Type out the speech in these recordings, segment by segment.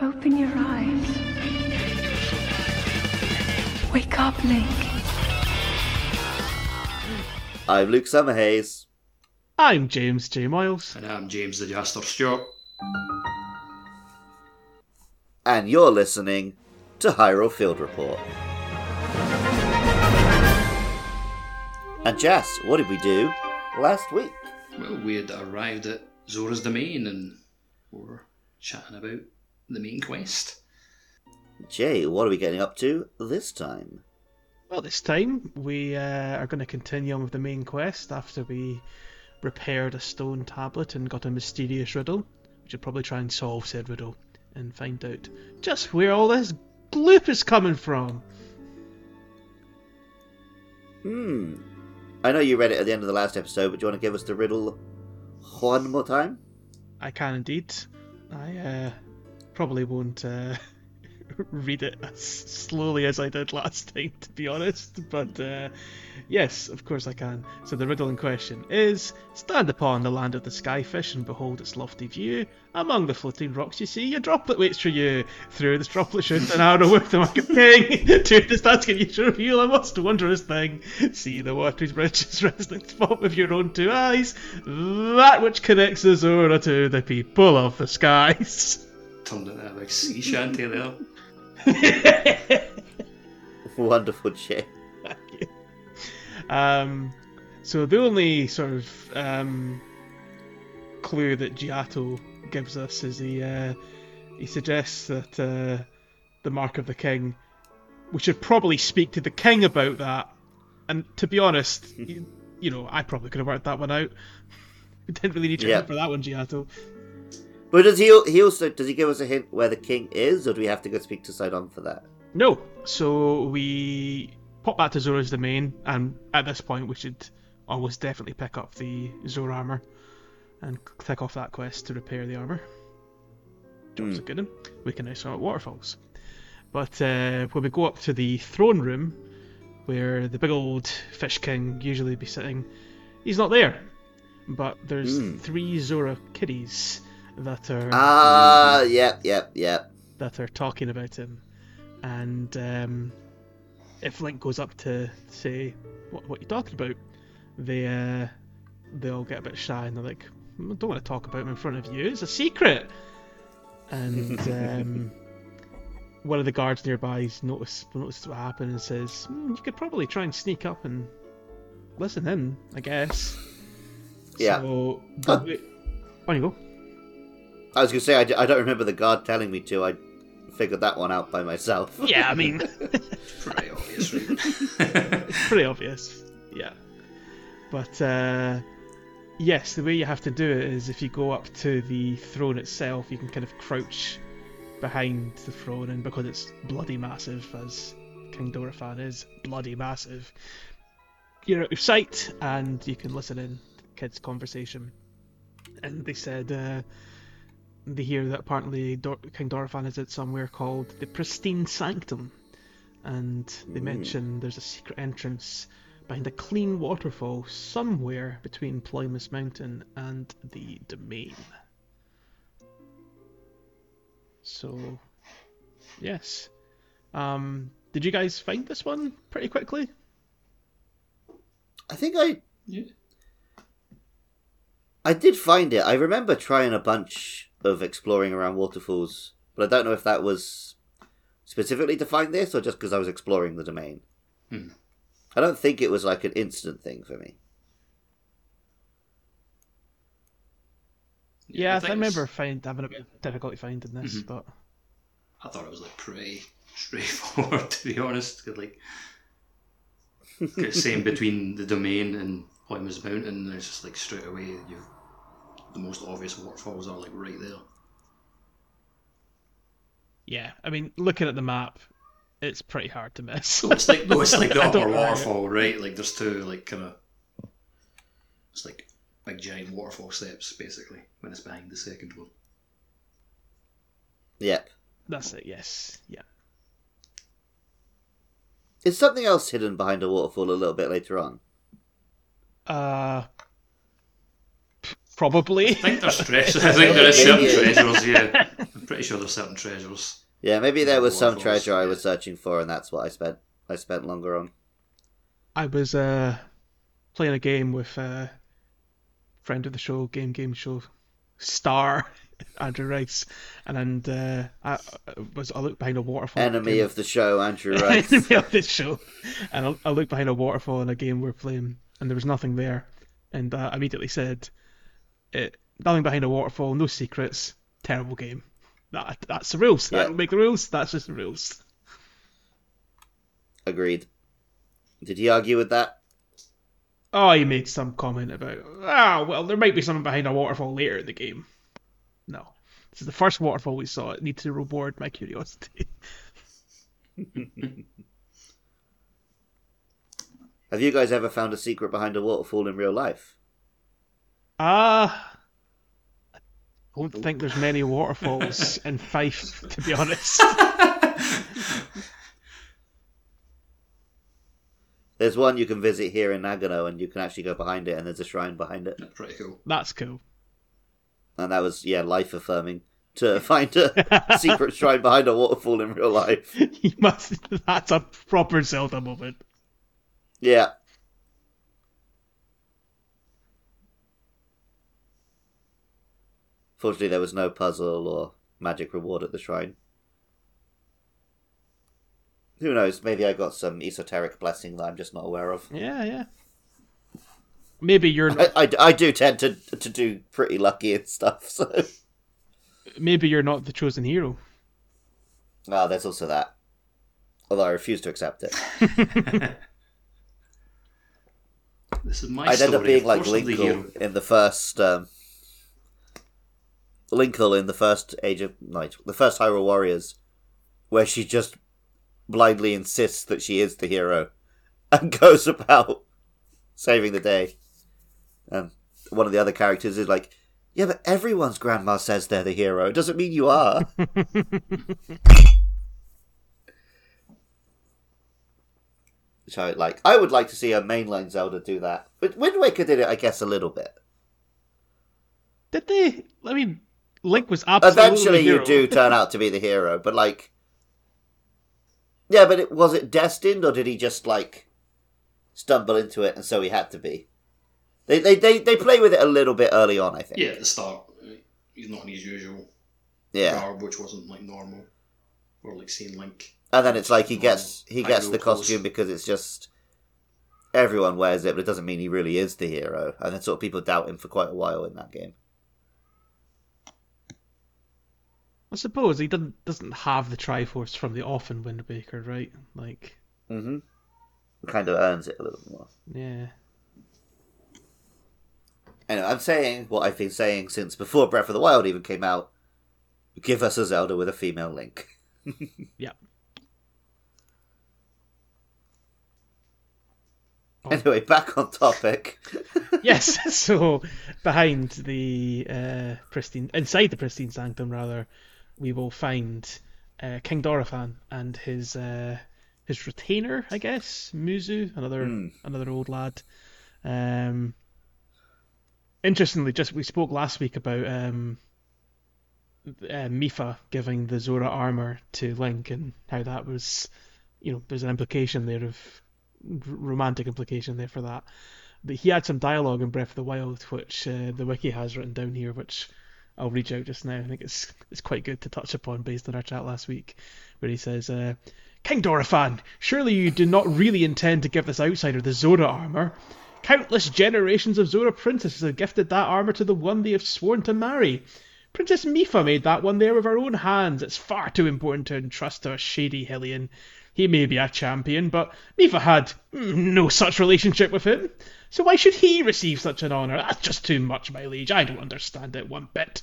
Open your eyes. Wake up, Link. I'm Luke Summerhaze. I'm James J. Miles. And I'm James the Jaster Stewart. And you're listening to Hyrule Field Report. And Jas, what did we do last week? Well, we had arrived at Zora's Domain and we were chatting about the main quest. Jay, what are we getting up to this time? Well, this time we uh, are going to continue on with the main quest after we repaired a stone tablet and got a mysterious riddle. We should probably try and solve said riddle and find out just where all this gloop is coming from. Hmm. I know you read it at the end of the last episode, but do you want to give us the riddle one more time? I can indeed. I uh, probably won't uh, read it as slowly as I did last time, to be honest. But uh, yes, of course I can. So the riddle in question is Stand upon the land of the skyfish and behold its lofty view. Among the floating rocks you see, a droplet waits for you. Through this droplet shoots an arrow with the mark of king. to this task can you to reveal a most wondrous thing. See the watery's bridge's resting spot with your own two eyes. That which connects the Zora to the people of the skies. Turned into a big sea shanty there. Wonderful, Jay. Um, so the only sort of um, clue that Giotto gives us is he uh, he suggests that uh, the mark of the king. We should probably speak to the king about that. And to be honest, you, you know, I probably could have worked that one out. We didn't really need your Yeah. help for that one, Giotto. But does he? He also does he give us a hint where the king is, or do we have to go speak to Sidon for that? No. So we pop back to Zora's domain, and at this point we should almost definitely pick up the Zora armor and tick off that quest to repair the armor. Job's a good one. We can now sort waterfalls. But uh, when we go up to the throne room, where the big old fish king usually be sitting, he's not there. But there's Hmm. three Zora kiddies that are Ah, yep, yep, yep. that are talking about him, and um, if Link goes up to say what what you talking about, they uh, they all get a bit shy and they're like, "Mm, I don't want to talk about him in front of you. It's a secret. And um, one of the guards nearby notices notices what happened and says, "Hmm, "You could probably try and sneak up and listen in, I guess." Yeah. So, Uh, but we- on you go. I was gonna say I don't remember the guard telling me to. I figured that one out by myself. Yeah, I mean. Pretty obvious. It's pretty obvious. Yeah. But uh, yes, the way you have to do it is if you go up to the throne itself, you can kind of crouch behind the throne, and because it's bloody massive, as King Dorephan is bloody massive, you're out of sight and you can listen in to kids' conversation. And they said uh, they hear that apparently Dor- King Dorephan is at somewhere called the Pristine Sanctum and they mention there's a secret entrance behind a clean waterfall somewhere between Ploymus Mountain and the domain. So, yes. Um, did you guys find this one pretty quickly? I think I yeah. I did find it. I remember trying a bunch of exploring around waterfalls, but I don't know if that was specifically to find this or just because I was exploring the domain. Hmm. I don't think it was like an instant thing for me. Yeah, I, think remember it's- find, having a bit of difficulty finding this, Mhm. but I thought it was like pretty straightforward, to be honest. 'cause, like, it's same between the domain and Ploymus Mountain. There's just like straight away, you the most obvious waterfalls are like right there. yeah, I mean, looking at the map, it's pretty hard to miss. So it's like no, it's like the upper know. waterfall, right? Like there's two like kind of it's like big giant waterfall steps basically when it's behind the second one. Yep. That's it. Yes. Yeah. Is something else hidden behind a waterfall a little bit later on? Uh, p- probably. I think there's treasures. I think there is some Maybe. treasures. Yeah, I'm pretty sure there's certain treasures. Yeah, maybe there was some treasure I was searching for, and that's what I spent. I spent longer on. I was uh, playing a game with a friend of the show, game game show star Andrew Rice, and and uh, I I was I looked behind a waterfall. Enemy of the show, Andrew Rice. enemy of the show, and I, I looked behind a waterfall in a game we are playing, and there was nothing there, and uh, I immediately said, it, "Nothing behind a waterfall, no secrets, terrible game." That that's the rules. Yeah. That make the rules. That's just the rules. Agreed. Did he argue with that? Oh, he made some comment about, ah, well, there might be something behind a waterfall later in the game. No. This is the first waterfall we saw. It needs to reward my curiosity. Have you guys ever found a secret behind a waterfall in real life? Ah. I don't think there's many waterfalls in Fife, to be honest. There's one you can visit here in Nagano, and you can actually go behind it, and there's a shrine behind it. That's pretty cool. That's cool. And that was, yeah, life affirming to find a secret shrine behind a waterfall in real life. You must. That's a proper Zelda moment. Yeah. Fortunately, there was no puzzle or magic reward at the shrine. Who knows? Maybe I got some esoteric blessing that I'm just not aware of. Yeah, yeah. Maybe you're I, I, I do tend to to do pretty lucky and stuff, so. maybe you're not the chosen hero. Ah, there's also that. Although I refuse to accept it. This is my I'd end up being like course I'm the hero. Linkle in the first. Um, Linkle in the first Age of Night, the first Hyrule Warriors, where she just blindly insists that she is the hero and goes about saving the day. And one of the other characters is like, Yeah, but everyone's grandma says they're the hero. It doesn't mean you are. Which I like. I would like to see a mainline Zelda do that. But Wind Waker did it, I guess, a little bit. Did they? I mean, Link was absolutely Eventually, the you do turn out to be the hero, but like, yeah, but it, was it destined, or did he just like stumble into it, and so he had to be? They they they, they play with it a little bit early on, I think. Yeah, at the start, he's not in his usual yeah. garb, which wasn't like normal. Or like seeing Link. And then it's like he gets he gets the clothes. costume because it's just everyone wears it, but it doesn't mean he really is the hero. And then sort of people doubt him for quite a while in that game. I suppose he doesn't doesn't have the Triforce from the off in Wind Waker, right? Like, Mm-hmm. Kind of earns it a little more. yeah. Anyway, I'm saying what I've been saying since before Breath of the Wild even came out. Give us a Zelda with a female Link. Yeah. Oh. Anyway, back on topic. yes. So behind the uh, pristine, inside the pristine sanctum, rather, we will find uh, King Dorephan and his uh, his retainer, I guess, Muzu, another Hmm. another old lad. Um, interestingly, just we spoke last week about um, uh, Mipha giving the Zora armor to Link and how that was, you know, there's an implication there of romantic implication there for that. But he had some dialogue in Breath of the Wild, which uh, the wiki has written down here, which I'll reach out just now. I think it's it's quite good to touch upon based on our chat last week, where he says, uh, "King Dorephan, surely you do not really intend to give this outsider the Zora armor." Countless generations of Zora princesses have gifted that armor to the one they have sworn to marry. Princess Mipha made that one there with her own hands. It's far too important to entrust to a shady Hylian. He may be a champion, but Mipha had mm, no such relationship with him. So why should he receive such an honour? That's just too much, my liege. I don't understand it one bit.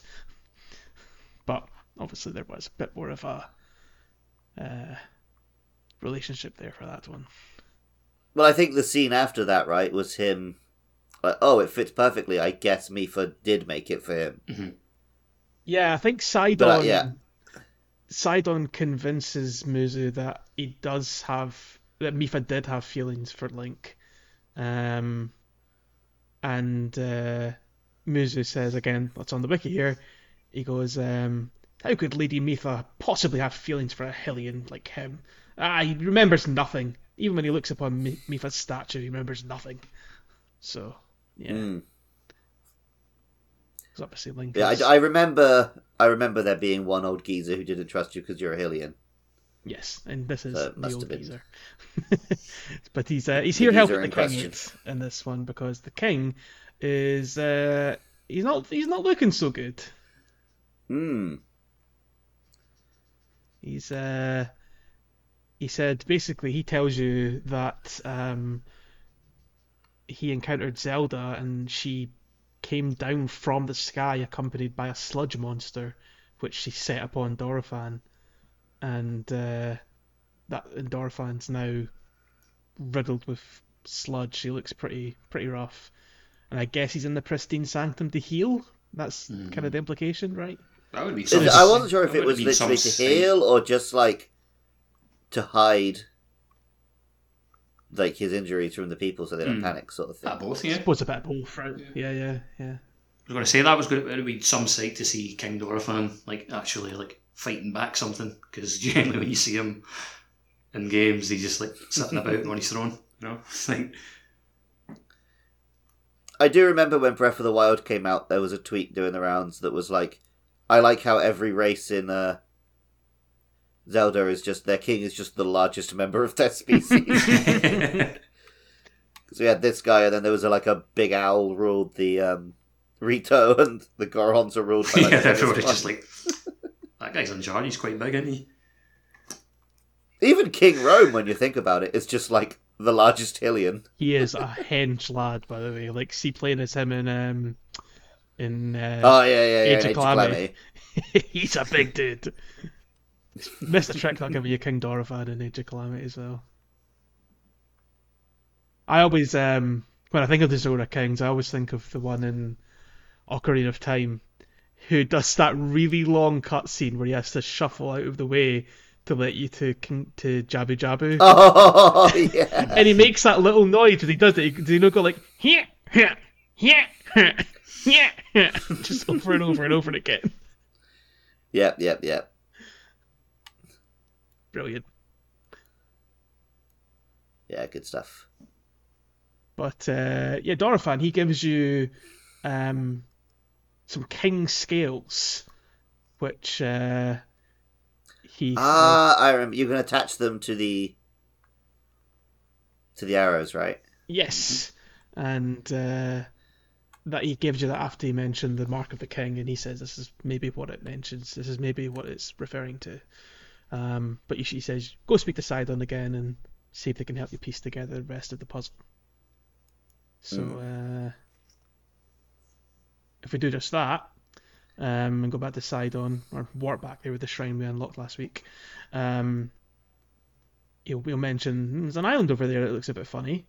But obviously there was a bit more of a uh, relationship there for that one. well, I think the scene after that, right, was him. Like, oh, it fits perfectly. I guess Mipha did make it for him. Yeah, I think Sidon. But, uh, yeah. Sidon convinces Muzu that he does have that Mipha did have feelings for Link, um, and uh, Muzu says again, what's on the wiki here? He goes, um, how could Lady Mipha possibly have feelings for a Hylian like him? Ah, he remembers nothing. Even when he looks upon Mi- Mipha's statue, he remembers nothing. So, yeah, Mm. It's obviously Link. Yeah, is- I, I remember. I remember there being one old geezer who didn't trust you because you're a Hylian. Yes, and this is So the old geezer. but he's uh, he's here geezer helping in the king question. in this one because the king is uh, he's not he's not looking so good. Hmm. He's uh, he said basically he tells you that um, he encountered Zelda and she came down from the sky accompanied by a sludge monster, which she set upon Dorephan, and uh, that and Dorephan's now riddled with sludge. She looks pretty pretty rough, and I guess he's in the pristine sanctum to heal. That's kind of the implication, right? That would be Is some, I wasn't sure if it was literally to heal or just like to hide like his injuries from the people so they don't Hmm. panic, sort of thing. That both, I yeah. suppose a bit of both, right? Yeah, yeah, yeah. I was going to say that was going to be some sight to see King Dorephan like actually like fighting back something because generally when you see him in games he's just like sitting about on his throne, you know. It's like I do remember when Breath of the Wild came out, there was a tweet doing the rounds that was like, "I like how every race in uh, Zelda is just their king is just the largest member of their species." Because we had this guy, and then there was a, like a big owl ruled the um, Rito, and the Gorons are ruled by like, yeah, the everybody's just like that guy's in charge. He's quite big, isn't he? Even King Rhoam, when you think about it, is just like the largest Hylian. He is a hench lad, by the way. Like, see playing as him in um in uh, Oh yeah, yeah, yeah. Age of Age of Calamity. Calamity. he's a big dude. Missed the trick. I'll give you King Dorephan in Age of Calamity as well. I always um when I think of the Zora Kings, I always think of the one in Ocarina of Time, who does that really long cutscene where he has to shuffle out of the way to let you to King, to Jabu Jabu. Oh yeah. and he makes that little noise when he does it. He, does he not go like yeah, yeah, yeah, yeah, yeah, just over and over and over again? Yep, yep, yep. Brilliant. Yeah, good stuff. But uh, yeah, Dorephan, he gives you um, some king scales, which uh, he Ah, I remember. You can attach them to the to the arrows, right? yes, and uh, that he gives you that after he mentioned the mark of the king, and he says this is maybe what it mentions. This is maybe what it's referring to. Um, but he says go speak to Sidon again and see if they can help you piece together the rest of the puzzle. So uh, if we do just that, um, and go back to Sidon or warp back there with the shrine we unlocked last week, um, he'll, we'll mention "Hmm, there's an island over there that looks a bit funny,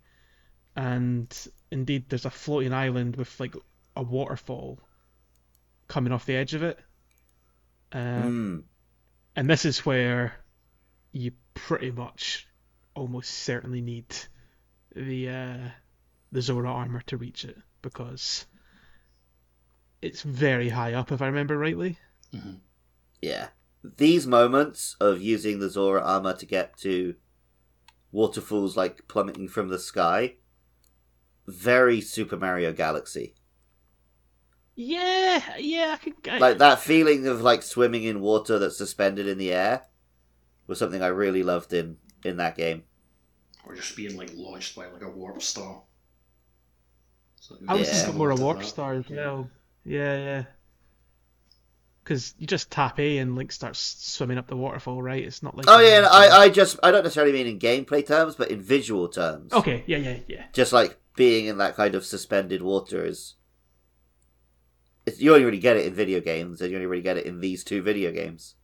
and indeed there's a floating island with like a waterfall coming off the edge of it. Um, Hmm. And this is where you pretty much almost certainly need the uh, the Zora armor to reach it because it's very high up if I remember rightly. Yeah. These moments of using the Zora armor to get to waterfalls like plummeting from the sky, very Super Mario Galaxy. Yeah, yeah, I could. I, Like that feeling of like swimming in water that's suspended in the air was something I really loved in in that game. Or just being like launched by like a warp star. So I was Yeah. thinking more a warp that. star as well. Yeah, yeah. Because you just tap A and Link starts swimming up the waterfall, right? It's not like. Oh yeah, and I I just I don't necessarily mean in gameplay terms, but in visual terms. Okay, yeah, yeah, yeah. Just like being in that kind of suspended water is. It's, you only really get it in video games, and you only really get it in these two video games.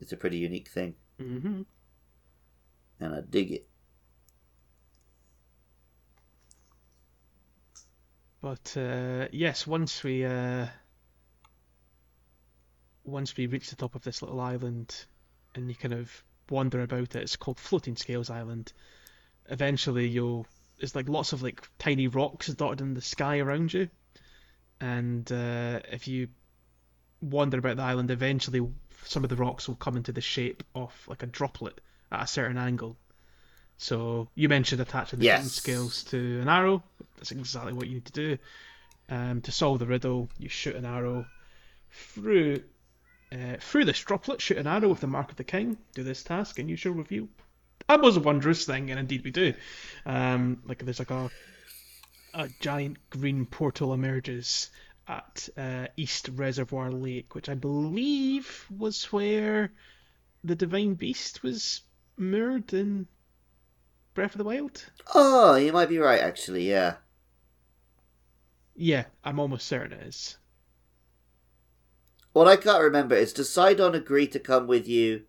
It's a pretty unique thing, hmm and I dig it. But uh, yes, once we uh, once we reach the top of this little island, and you kind of wander about it, it's called Floating Scales Island. Eventually, you'll there's like lots of like tiny rocks dotted in the sky around you, and uh, if you wander about the island, eventually some of the rocks will come into the shape of like a droplet at a certain angle. So you mentioned attaching the Yes. scales to an arrow. That's exactly what you need to do. Um, to solve the riddle, you shoot an arrow through uh, through this droplet. Shoot an arrow with the mark of the king. Do this task, and you shall was a wondrous thing, and indeed we do. Um, like there's like a a giant green portal emerges at uh, East Reservoir Lake, which I believe was where the divine beast was moored in Breath of the Wild. Oh, you might be right, actually. Yeah. Yeah, I'm almost certain it is. What I can't remember is does Sidon agree to come with you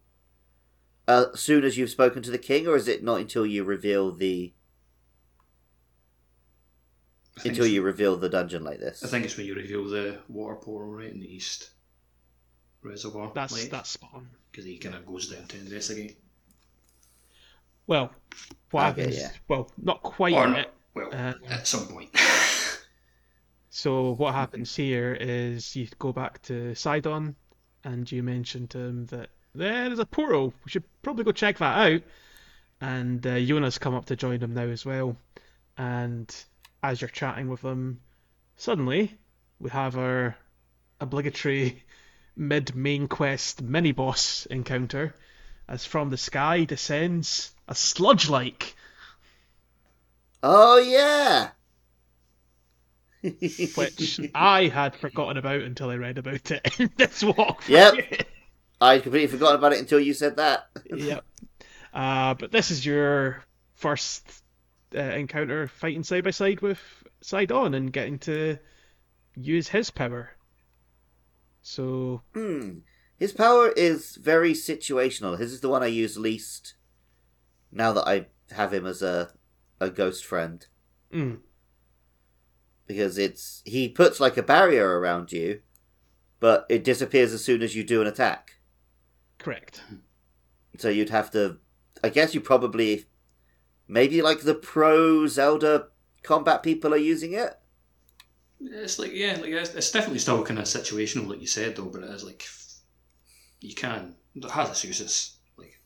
uh, as soon as you've spoken to the king, or is it not until you reveal the until you reveal the dungeon like this? I think it's when you reveal the water portal right in the east reservoir. That's that's spot on. because he kind of goes down to investigate. Well, what Okay, happens? yeah. Well, not quite Or yet. not. Well, Uh, at some point. So what happens here is you go back to Sidon, and you mention to him that there's a portal. We should probably go check that out. And uh, Jonas come up to join them now as well. And as you're chatting with them, suddenly we have our obligatory mid main quest mini boss encounter, as from the sky descends a sludge like. Oh yeah. which I had forgotten about until I read about it in this walk. Yep. I'd completely forgotten about it until you said that. yep. Uh, but this is your first uh, encounter fighting side by side with Sidon and getting to use his power. So Hmm. His power is very situational. His is the one I use least now that I have him as a a ghost friend. mm, Because it's he puts like a barrier around you, but it disappears as soon as you do an attack. Correct. So you'd have to I guess you probably maybe like the pro Zelda combat people are using it. it's like yeah, like it's, it's definitely still kind of situational, like you said though. But it is like you can it has its uses, like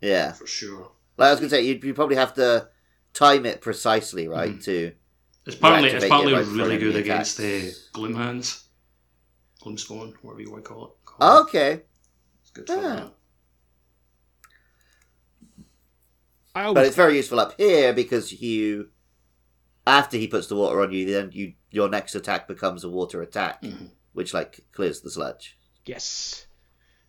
Yeah. for sure. Like I was gonna say, you'd, you probably have to time it precisely, right? Mm-hmm. To It's partly it's partly it right really enemy good against the attacks. gloom hands, gloomspawn, whatever you want to call it. Call okay, It's good for Ah. that. I but it's very useful up here because you, after he puts the water on you, then you your next attack becomes a water attack, Mhm. which like clears the sludge. yes.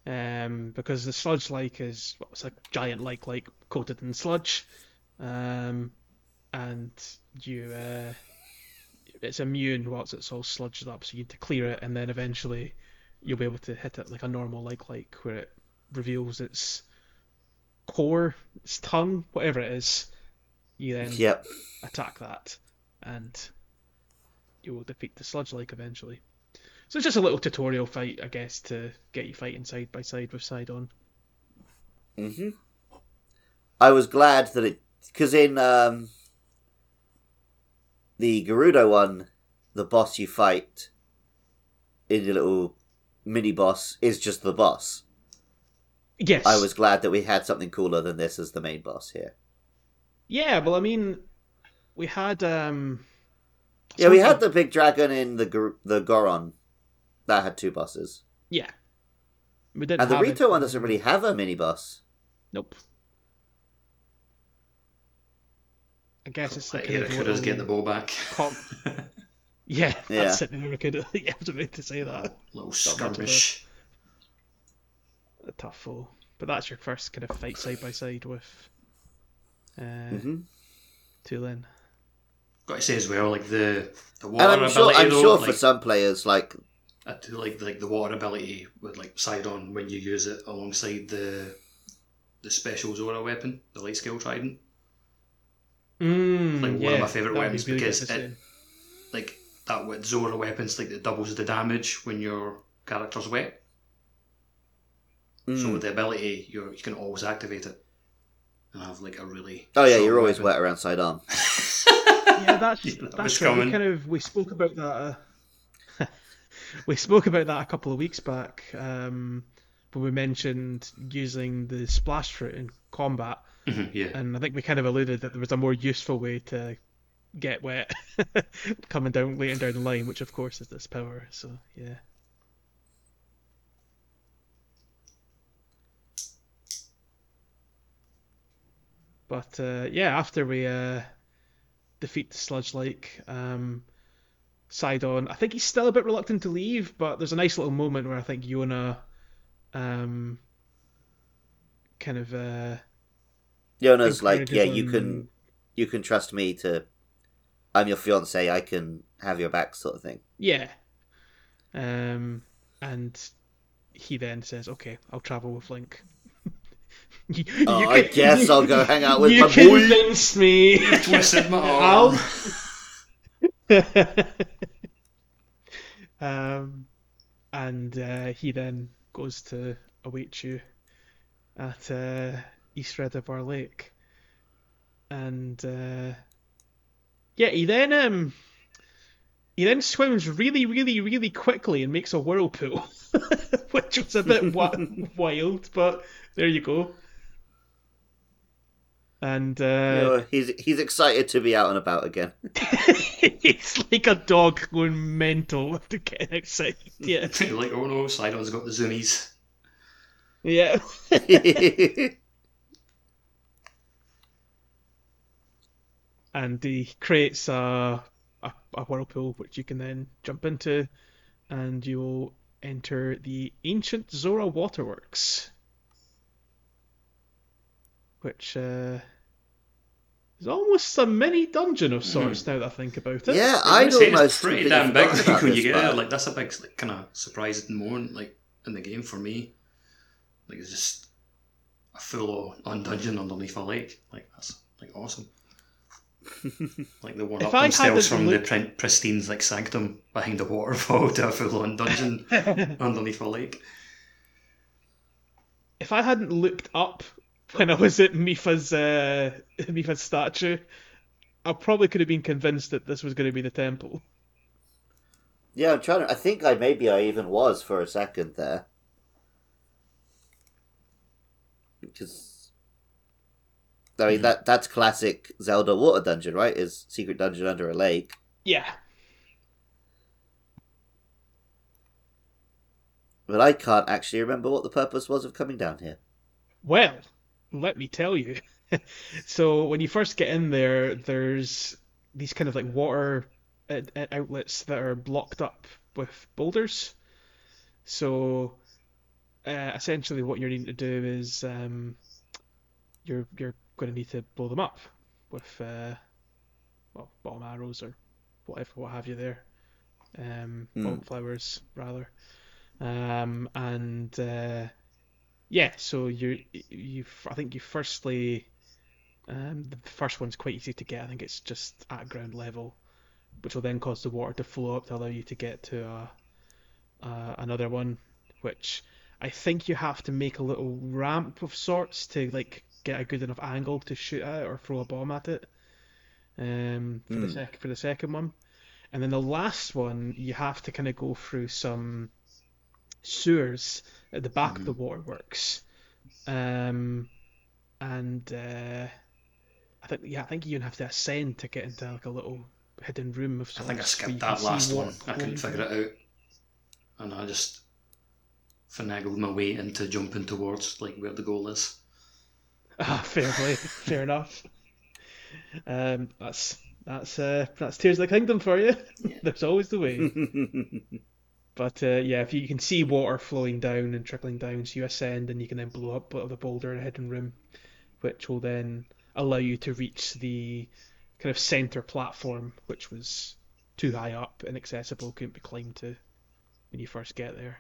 Um, because the sludge like is what was a giant like like coated in sludge, um, and you uh, it's immune whilst it's all sludged up, so you need to clear it, and then eventually you'll be able to hit it like a normal like like where it reveals its core, its tongue, whatever it is. You then Yep. attack that, and you will defeat the sludge like eventually. So it's just a little tutorial fight, I guess, to get you fighting side by side with Sidon. hmm I was glad that it because in um, the Gerudo one, the boss you fight in the little mini boss is just the boss. Yes. I was glad that we had something cooler than this as the main boss here. Yeah, well, I mean, we had um. Yeah, we something- had the big dragon in the Gor- the Goron that had two bosses, Yeah. We didn't and the have Rito it- one doesn't really have a mini boss. Nope. I guess it's like Like, yeah, could us get the ball back. Com- yeah, Yeah. that's it. We could. Yeah, I was about to say that. Little Not a- skirmish. A tough foe, but that's your first kind of fight side by side with. Uh, hmm Tulin. Got to say as well, like the the water And I'm sure, ability I'm though, sure like, for some players, like I do like like the water ability with like Sidon when you use it alongside the the special Zora weapon, the light scale trident. Mm, Like, one of my favourite that'd be weapons really because to it- Like that with Zora weapons, like it doubles the damage when your character's wet. So mm. with the ability, you you can always activate it and have like a really oh yeah, you're always weapon. wet around side arm. yeah, that's Yeah, that that's was. We coming. kind of we spoke about that. Uh, we spoke about that a couple of weeks back um, when we mentioned using the splash fruit in combat, Mhm, yeah. and I think we kind of alluded that there was a more useful way to get wet coming down later down the line, which of course is this power. So yeah. But uh, yeah, after we uh, defeat the Sludge Like, um, Sidon, I think he's still a bit reluctant to leave, but there's a nice little moment where I think Yona um, kind of uh, Yona's like, yeah, you can, you can trust me to. I'm your fiance. I can have your back, sort of thing. Yeah. Um, and he then says, "Okay, I'll travel with Link." you, Oh, you I can- guess I'll go hang out with you my boy. convinced me. Twisted my arm. I'll. um, and uh, he then goes to await you at uh, East Reservoir Lake, and uh, yeah, he then um. He then swims really, really, really quickly and makes a whirlpool, which was a bit wi- wild, but there you go. And uh, You know, he's he's excited to be out and about again. it's like a dog going mental after getting outside. Yeah, like, oh no, Sidon's got the zoomies. yeah. And he creates a, a a whirlpool which you can then jump into, and you will enter the ancient Zora Waterworks, which uh, is almost a mini dungeon of sorts. Now that I think about it. yeah, I I'd would say it's pretty damn big like, when you get there. Like that's a big like, kind of surprising moment like in the game for me. Like it's just a full on dungeon underneath a lake. Like that's like awesome. like the one If up I themselves from looked- the prin- pristine like sanctum behind the waterfall to a full on dungeon underneath a lake. if I hadn't looked up when I was at Mipha's uh, Mipha's statue, I probably could have been convinced that this was going to be the temple. Yeah, I'm trying to. I think I maybe I even was for a second there. Because I mean that that's classic Zelda water dungeon, right? Is secret dungeon under a lake. Yeah, But I can't actually remember what the purpose was of coming down here. well, let me tell you. so when you first get in there, there's these kind of like water uh, uh, outlets that are blocked up with boulders. So uh, essentially, what you're needing to do is um, you're you're going to need to blow them up with uh, well bomb arrows or whatever what have you there, um, Hmm. bomb flowers rather, um, and uh, yeah. So you you I think you firstly um, the first one's quite easy to get. I think it's just at ground level, which will then cause the water to flow up to allow you to get to a, uh, another one, which I think you have to make a little ramp of sorts to like get a good enough angle to shoot at it or throw a bomb at it. Um, for the Hmm. sec for the second one, and then the last one you have to kind of go through some sewers at the back of the waterworks, um, and uh, I think yeah I think you even have to ascend to get into like a little hidden room of I think I skipped that last one. I couldn't figure it out. And I just finagled my way into jumping towards like where the goal is. Ah, fair play, fair enough. Um, that's that's uh, that's Tears of the Kingdom for you. There's always the way. But uh, yeah, if you can see water flowing down and trickling down, so you ascend and you can then blow up the boulder in a hidden room, which will then allow you to reach the kind of center platform, which was too high up, inaccessible, couldn't be climbed to when you first get there.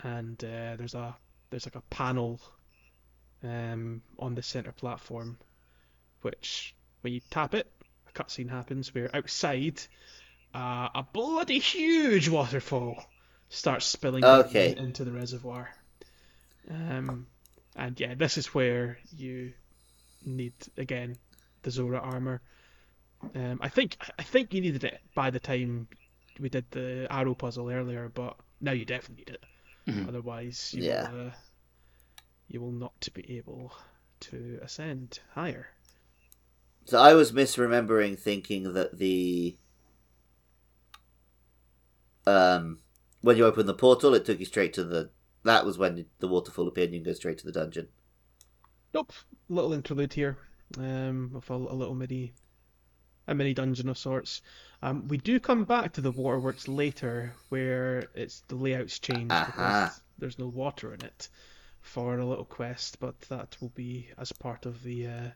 And uh, there's a there's like a panel um, on the center platform, which when you tap it, a cutscene happens where outside uh, a bloody huge waterfall starts spilling Okay. into the reservoir. Um, and yeah, this is where you need again the Zora armor. Um, I think I think you needed it by the time we did the arrow puzzle earlier, but now you definitely need it. Mhm. Otherwise, you Yeah. will, uh, you will not be able to ascend higher. So I was misremembering thinking that the um when you open the portal it took you straight to the that was when the waterfall appeared and you can go straight to the dungeon. Nope, little interlude here, um, with a, a little mini, a mini dungeon of sorts. Um, we do come back to the waterworks later, where it's the layouts change Aha. because there's no water in it for a little quest, but that will be as part of the uh,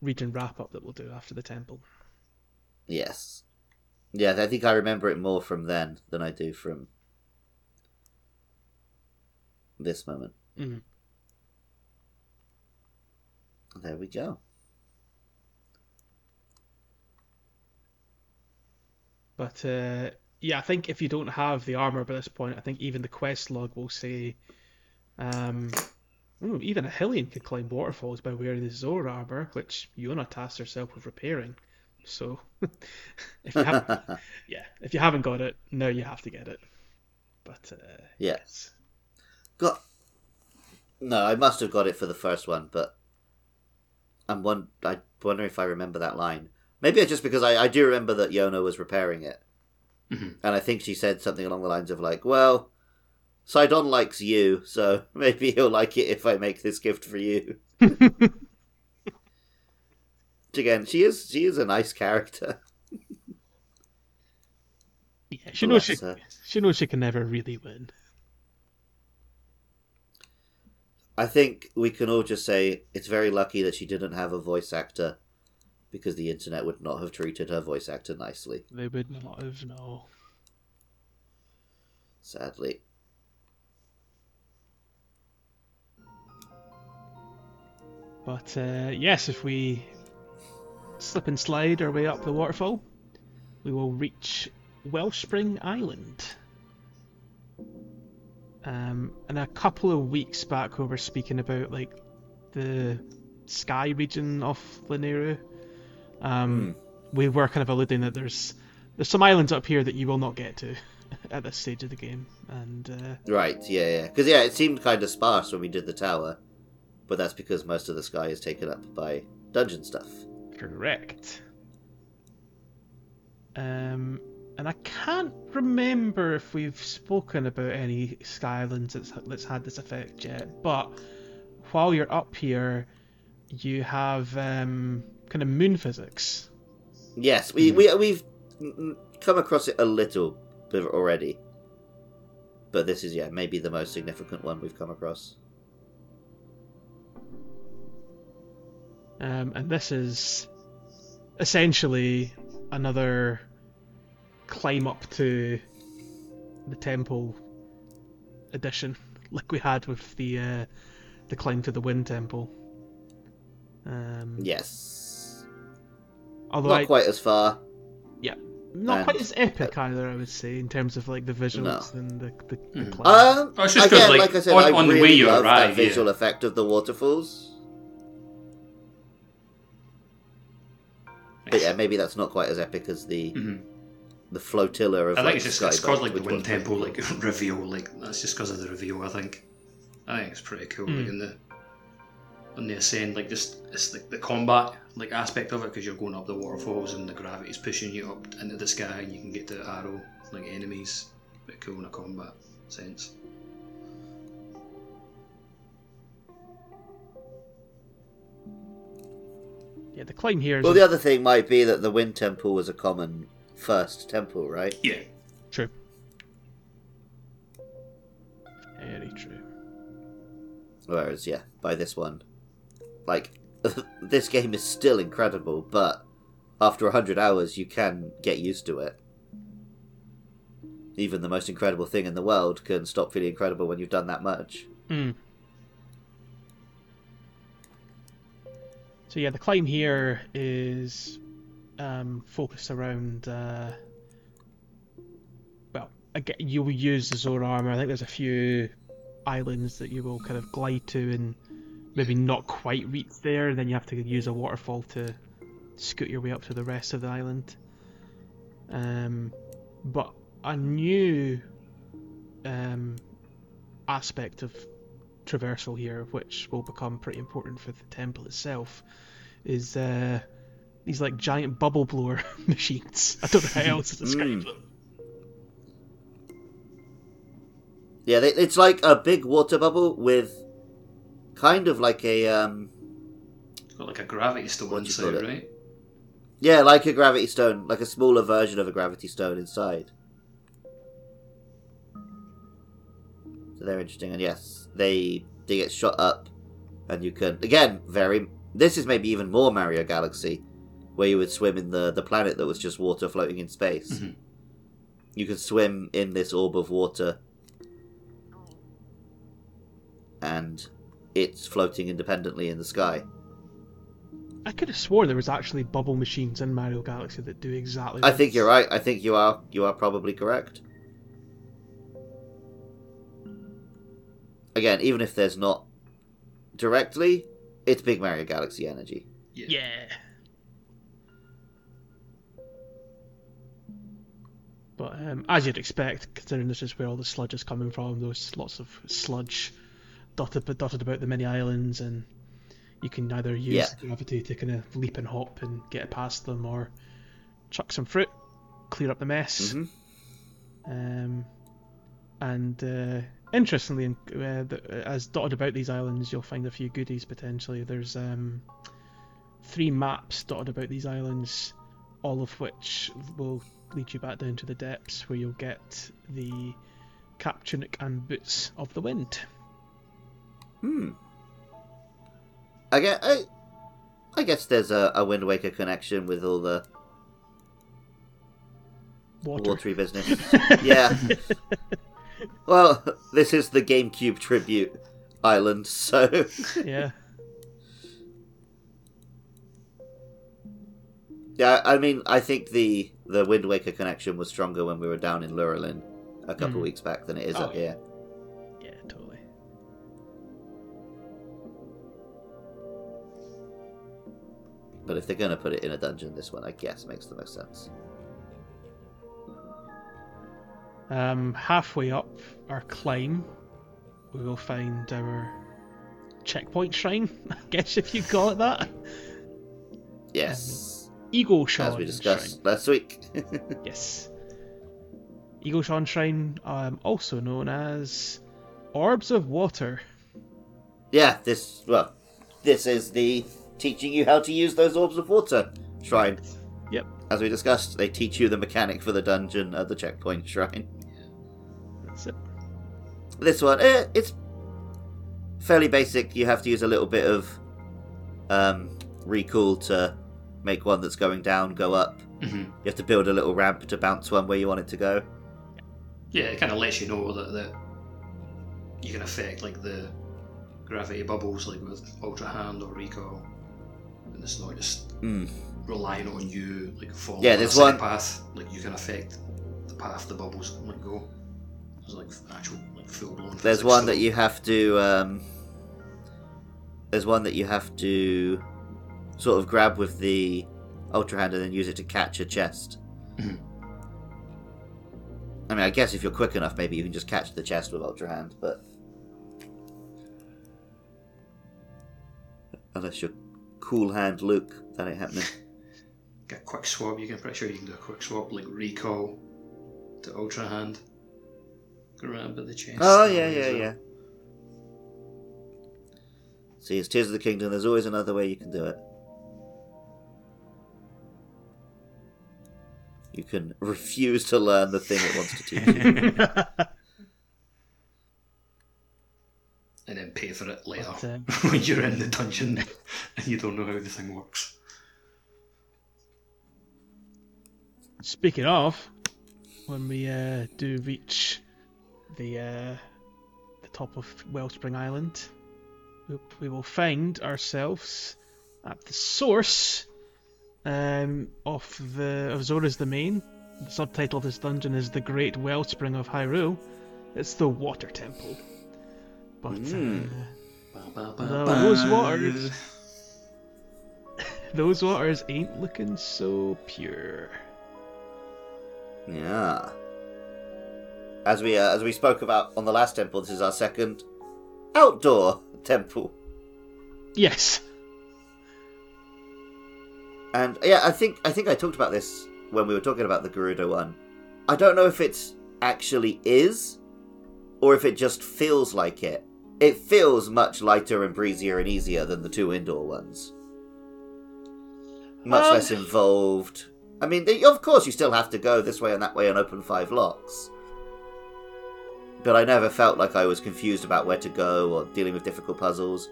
region wrap up that we'll do after the temple. Yes. Yeah, I think I remember it more from then than I do from this moment. Mhm. There we go. But uh, yeah, I think if you don't have the armor by this point, I think even the quest log will say, um, ooh, even a Hylian can climb waterfalls by wearing the Zor armor, which Yona tasked herself with repairing. So, if you have, yeah, if you haven't got it, now you have to get it. But uh, Yeah. yes, Got No, I must have got it for the first one, but I'm one I wonder if I remember that line. Maybe it's just because I, I do remember that Yona was repairing it. Mhm. And I think she said something along the lines of like, Well, Sidon likes you, so maybe he'll like it if I make this gift for you. Again, she is she is a nice character. yeah, she knows she, her. she knows she can never really win. I think we can all just say it's very lucky that she didn't have a voice actor because the internet would not have treated her voice actor nicely, They would not have no. sadly. But uh, yes, if we slip and slide our way up the waterfall, we will reach Wellspring Island. Um, and a couple of weeks back, we were speaking about like the sky region of Lanayru. Um, We were kind of alluding that there's there's some islands up here that you will not get to at this stage of the game, and uh, Right, yeah, yeah. Because, yeah, it seemed kind of sparse when we did the tower, but that's because most of the sky is taken up by dungeon stuff. Correct. Um, and I can't remember if we've spoken about any Skylands that's, that's had this effect yet, but while you're up here, you have um, kind of moon physics. Yes, we, we, we've come across it a little bit already. But this is, yeah, maybe the most significant one we've come across. Um, and this is essentially another climb up to the temple edition, like we had with the uh, the climb to the wind temple. Um, Yes. although Not I, quite as far. yeah, not and- quite as epic either, I would say, in terms of like the visuals No. and the the, the climb. Um, Oh, it's just 'cause, again, like, like, I said, on- I on the really way you love arrive, that yeah. visual effect of the waterfalls. But yeah, maybe that's not quite as epic as the Mhm. the flotilla of I think like, it's just it's called like the wind pretty like reveal like that's just because of the reveal I think. I think it's pretty cool like Mm. in the on the ascend like just it's like the combat like aspect of it because you're going up the waterfalls and the gravity's pushing you up into the sky and you can get the arrow like enemies. Pretty cool in a combat sense. Yeah, the claim here is Well, the other thing might be that the Wind Temple was a common first temple, right? Yeah. true. Very true. Whereas, yeah, by this one, like, this game is still incredible, but after 100 hours, you can get used to it. Even the most incredible thing in the world can stop feeling incredible when you've done that much. Mm. So yeah, the climb here is um, focused around. Uh, well, again, you will use the Zor armor. I think there's a few islands that you will kind of glide to and maybe not quite reach there, then you have to use a waterfall to scoot your way up to the rest of the island. Um, but a new um, aspect of traversal here, which will become pretty important for the temple itself, is uh, these like giant bubble blower machines. I don't know how else to describe Mm. them. Yeah, they, it's like a big water bubble with kind of like a um, It's got like a gravity stone you call inside, it? right? yeah, like a gravity stone, like a smaller version of a gravity stone inside. So they're interesting, and yes, they they get shot up, and you can again very. This is maybe even more Mario Galaxy, where you would swim in the the planet that was just water floating in space. Mhm. You can swim in this orb of water, and it's floating independently in the sky. I could have sworn there was actually bubble machines in Mario Galaxy that do exactly. I this. think you're right. I think you are. You are probably correct. Again, even if there's not directly, it's big Mario Galaxy energy. Yeah. But um, as you'd expect, considering this is where all the sludge is coming from, there's lots of sludge dotted, dotted about the mini islands, and you can either use Yeah. gravity to kind of leap and hop and get past them, or chuck some fruit, clear up the mess. hmm Um, and uh, interestingly, uh, the, as dotted about these islands, you'll find a few goodies potentially. There's um, three maps dotted about these islands, all of which will lead you back down to the depths, where you'll get the cap tunic and boots of the wind. Hmm. I guess, I, I guess there's a, a Wind Waker connection with all the Water. watery business. yeah. Well, this is the GameCube tribute island, so yeah. yeah. I mean, I think the the Wind Waker connection was stronger when we were down in Lurelin a couple Mm. weeks back than it is Oh, up yeah. here. Yeah, totally. But if they're going to put it in a dungeon, this one, I guess, makes the most sense. Um, halfway up our climb, we will find our checkpoint shrine, I guess if you call it that. Yes, Igashuk as we discussed last week. Yes. Igashuk Shrine, um, also known as Orbs of Water. yeah, this well, this is the teaching you how to use those orbs of water shrine. Yep. As we discussed, they teach you the mechanic for the dungeon at the checkpoint shrine. It. This one, eh, it's fairly basic. You have to use a little bit of um, recall to make one that's going down go up. hmm You have to build a little ramp to bounce one where you want it to go. Yeah, it kind of lets you know that, that you can affect like the gravity bubbles, like with Ultra Hand or Recall, and it's not just Mm. relying on you like following Yeah, there's one- path. Like you can affect the path the bubbles like go. There's like actual like full blown. There's one that you have to. Um, there's one that you have to sort of grab with the ultra hand and then use it to catch a chest. Mhm. I mean, I guess if you're quick enough, maybe you can just catch the chest with ultra hand, but unless you're cool hand Luke, that ain't happening. get quick swap. You can pretty sure you can do a quick swap like Recall to Ultra Hand. Grab the chest. Oh yeah, yeah, well. yeah. See, it's Tears of the Kingdom. There's always another way you can do it. You can refuse to learn the thing it wants to teach you. And then pay for it later But, um, when you're in the dungeon and you don't know how the thing works. Speaking of, when we uh, do reach the uh, the top of Wellspring Island, we, we will find ourselves at the source um, of the of Zora's Domain. The subtitle of this dungeon is "The Great Wellspring of Hyrule." It's the Water Temple. But Mm. uh, Ba, ba, ba, rose waters. those waters ain't looking so pure. Yeah. As we uh, as we spoke about on the last temple, this is our second outdoor temple. Yes. And yeah, I think I think I talked about this when we were talking about the Gerudo one. I don't know if it actually is, or if it just feels like it. It feels much lighter and breezier and easier than the two indoor ones. Much Um, less involved. I mean, they, of course, you still have to go this way and that way and open five locks. But I never felt like I was confused about where to go or dealing with difficult puzzles.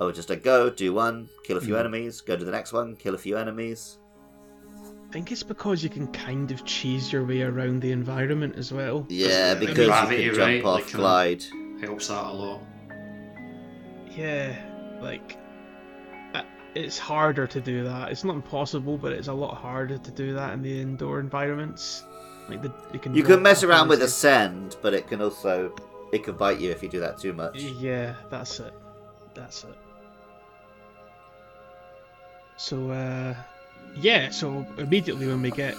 I would just like go, do one, kill a few Hmm. enemies, go to the next one, kill a few enemies. I think it's because you can kind of cheese your way around the environment as well. Yeah, because gravity, you can jump right? off, Like, kinda- glide. Helps that a lot. Yeah, like uh, it's harder to do that. It's not impossible, but it's a lot harder to do that in the indoor environments. Like the you can You can mess around with ascend, but it can also it can bite you if you do that too much. Yeah, that's it. That's it. So, uh, yeah, so immediately when we get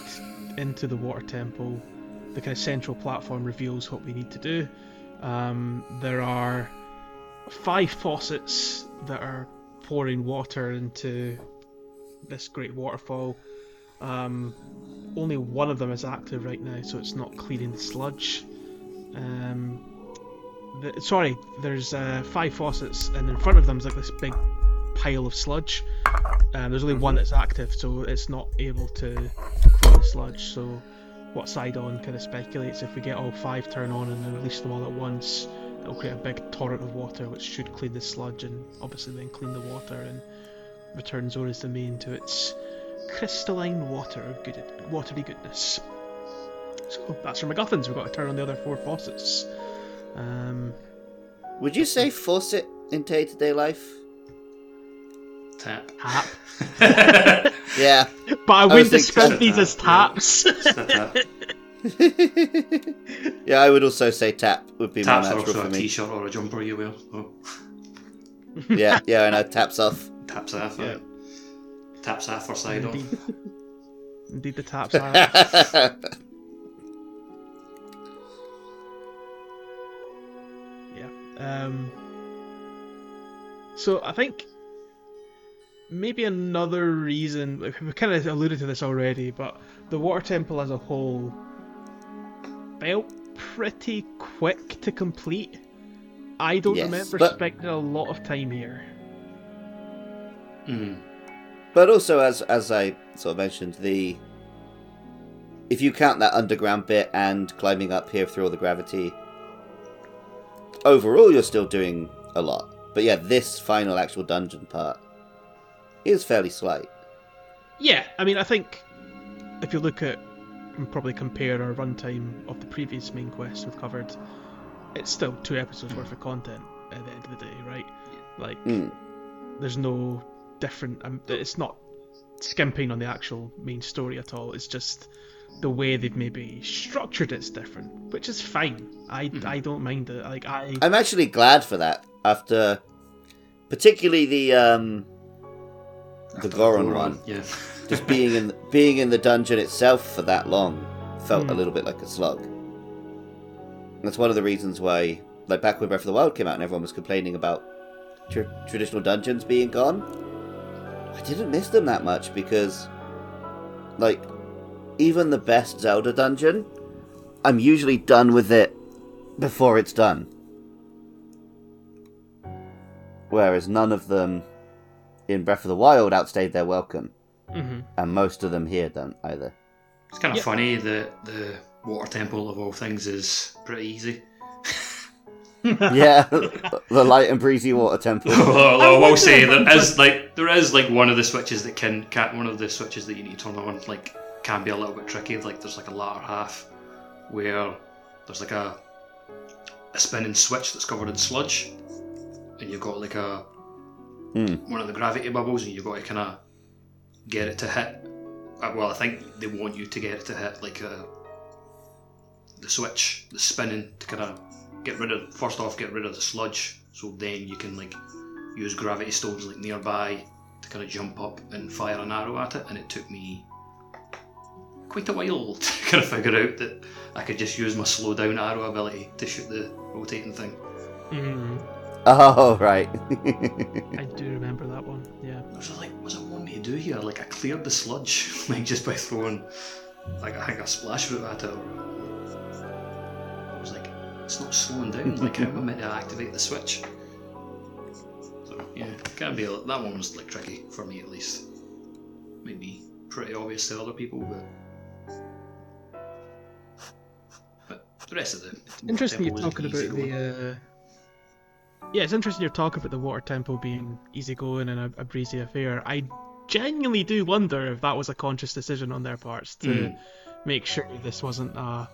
into the water temple, the kind of central platform reveals what we need to do. Um, there are five faucets that are pouring water into this great waterfall. Um, only one of them is active right now, so it's not cleaning the sludge. Um, the, sorry, there's uh, five faucets, and in front of them is like this big pile of sludge. Um, there's only one that's active, so it's not able to clean the sludge. So, what Sidon kind of speculates if we get all five turn on and then release them all at once, it'll create a big torrent of water which should clean the sludge and obviously then clean the water and return Zora's domain to its crystalline water good watery goodness. So that's for MacGuffins. We've got to turn on the other four faucets. Um, Would you say faucet it in day to day life? Tap. tap. Yeah. But I was wouldn't thinking describe tap, these as taps. It's the tap. yeah, I would also say tap would be Taps more are natural also for a me. t-shirt or a jumper you will. Oh, Yeah, yeah, I know. Taps off. taps off. Yeah. right? Taps off or side on. Indeed. The taps are. yeah. Um, so I think maybe another reason we kind of alluded to this already, but the water temple as a whole felt pretty quick to complete. I don't Yes, remember but- spending a lot of time here. Mm. But also, as as I sort of mentioned, the if you count that underground bit and climbing up here through all the gravity, overall you're still doing a lot. But yeah, this final actual dungeon part is fairly slight. Yeah, I mean, I think if you look at and probably compare our runtime of the previous main quest we've covered, it's still two episodes worth of content at the end of the day, right? Like, Mm. there's no different. Um, it's not skimping on the actual main story at all. It's just the way they've maybe structured it's different, which is fine. I I don't mind it. Like I I'm actually glad for that. After, particularly the um, the Goron one, Yeah. just being in being in the dungeon itself for that long felt a Hmm. little bit like a slog. That's one of the reasons why, like back when Breath of the Wild came out and everyone was complaining about tr- traditional dungeons being gone, I didn't miss them that much because, like, even the best Zelda dungeon, I'm usually done with it before it's done. Whereas none of them in Breath of the Wild outstayed their welcome, Mhm. and most of them here don't either. It's kind of Yeah. funny that the water temple of all things is pretty easy. yeah, the light and breezy water temple. Although I will wonder say if there like there is like one of the switches that can, can one of the switches that you need to turn on like can be a little bit tricky. Like there's like a latter half where there's like a a spinning switch that's covered in sludge, and you've got like a Hmm. one of the gravity bubbles, and you've got to kind of get it to hit. uh, Well, I think they want you to get it to hit like a the switch, the spinning to kind of get rid of first off get rid of the sludge, so then you can like use gravity stones like nearby to kind of jump up and fire an arrow at it, and it took me quite a while to kind of figure out that I could just use my slow down arrow ability to shoot the rotating thing. Mm, Oh right. I do remember that one. Yeah. I was like, what's it want me to do here? Like I cleared the sludge, like just by throwing like I think a splash fruit at it. I was like, it's not slowing down. Like how am I meant to activate the switch? So yeah, can be a, that one was like tricky for me at least. Maybe pretty obvious to other people, but but the rest of the Interesting you're talking about going. the. Uh... Yeah, it's interesting you're talking about the water temple being easygoing and a, a breezy affair. I genuinely do wonder if that was a conscious decision on their parts to Mm. make sure this wasn't a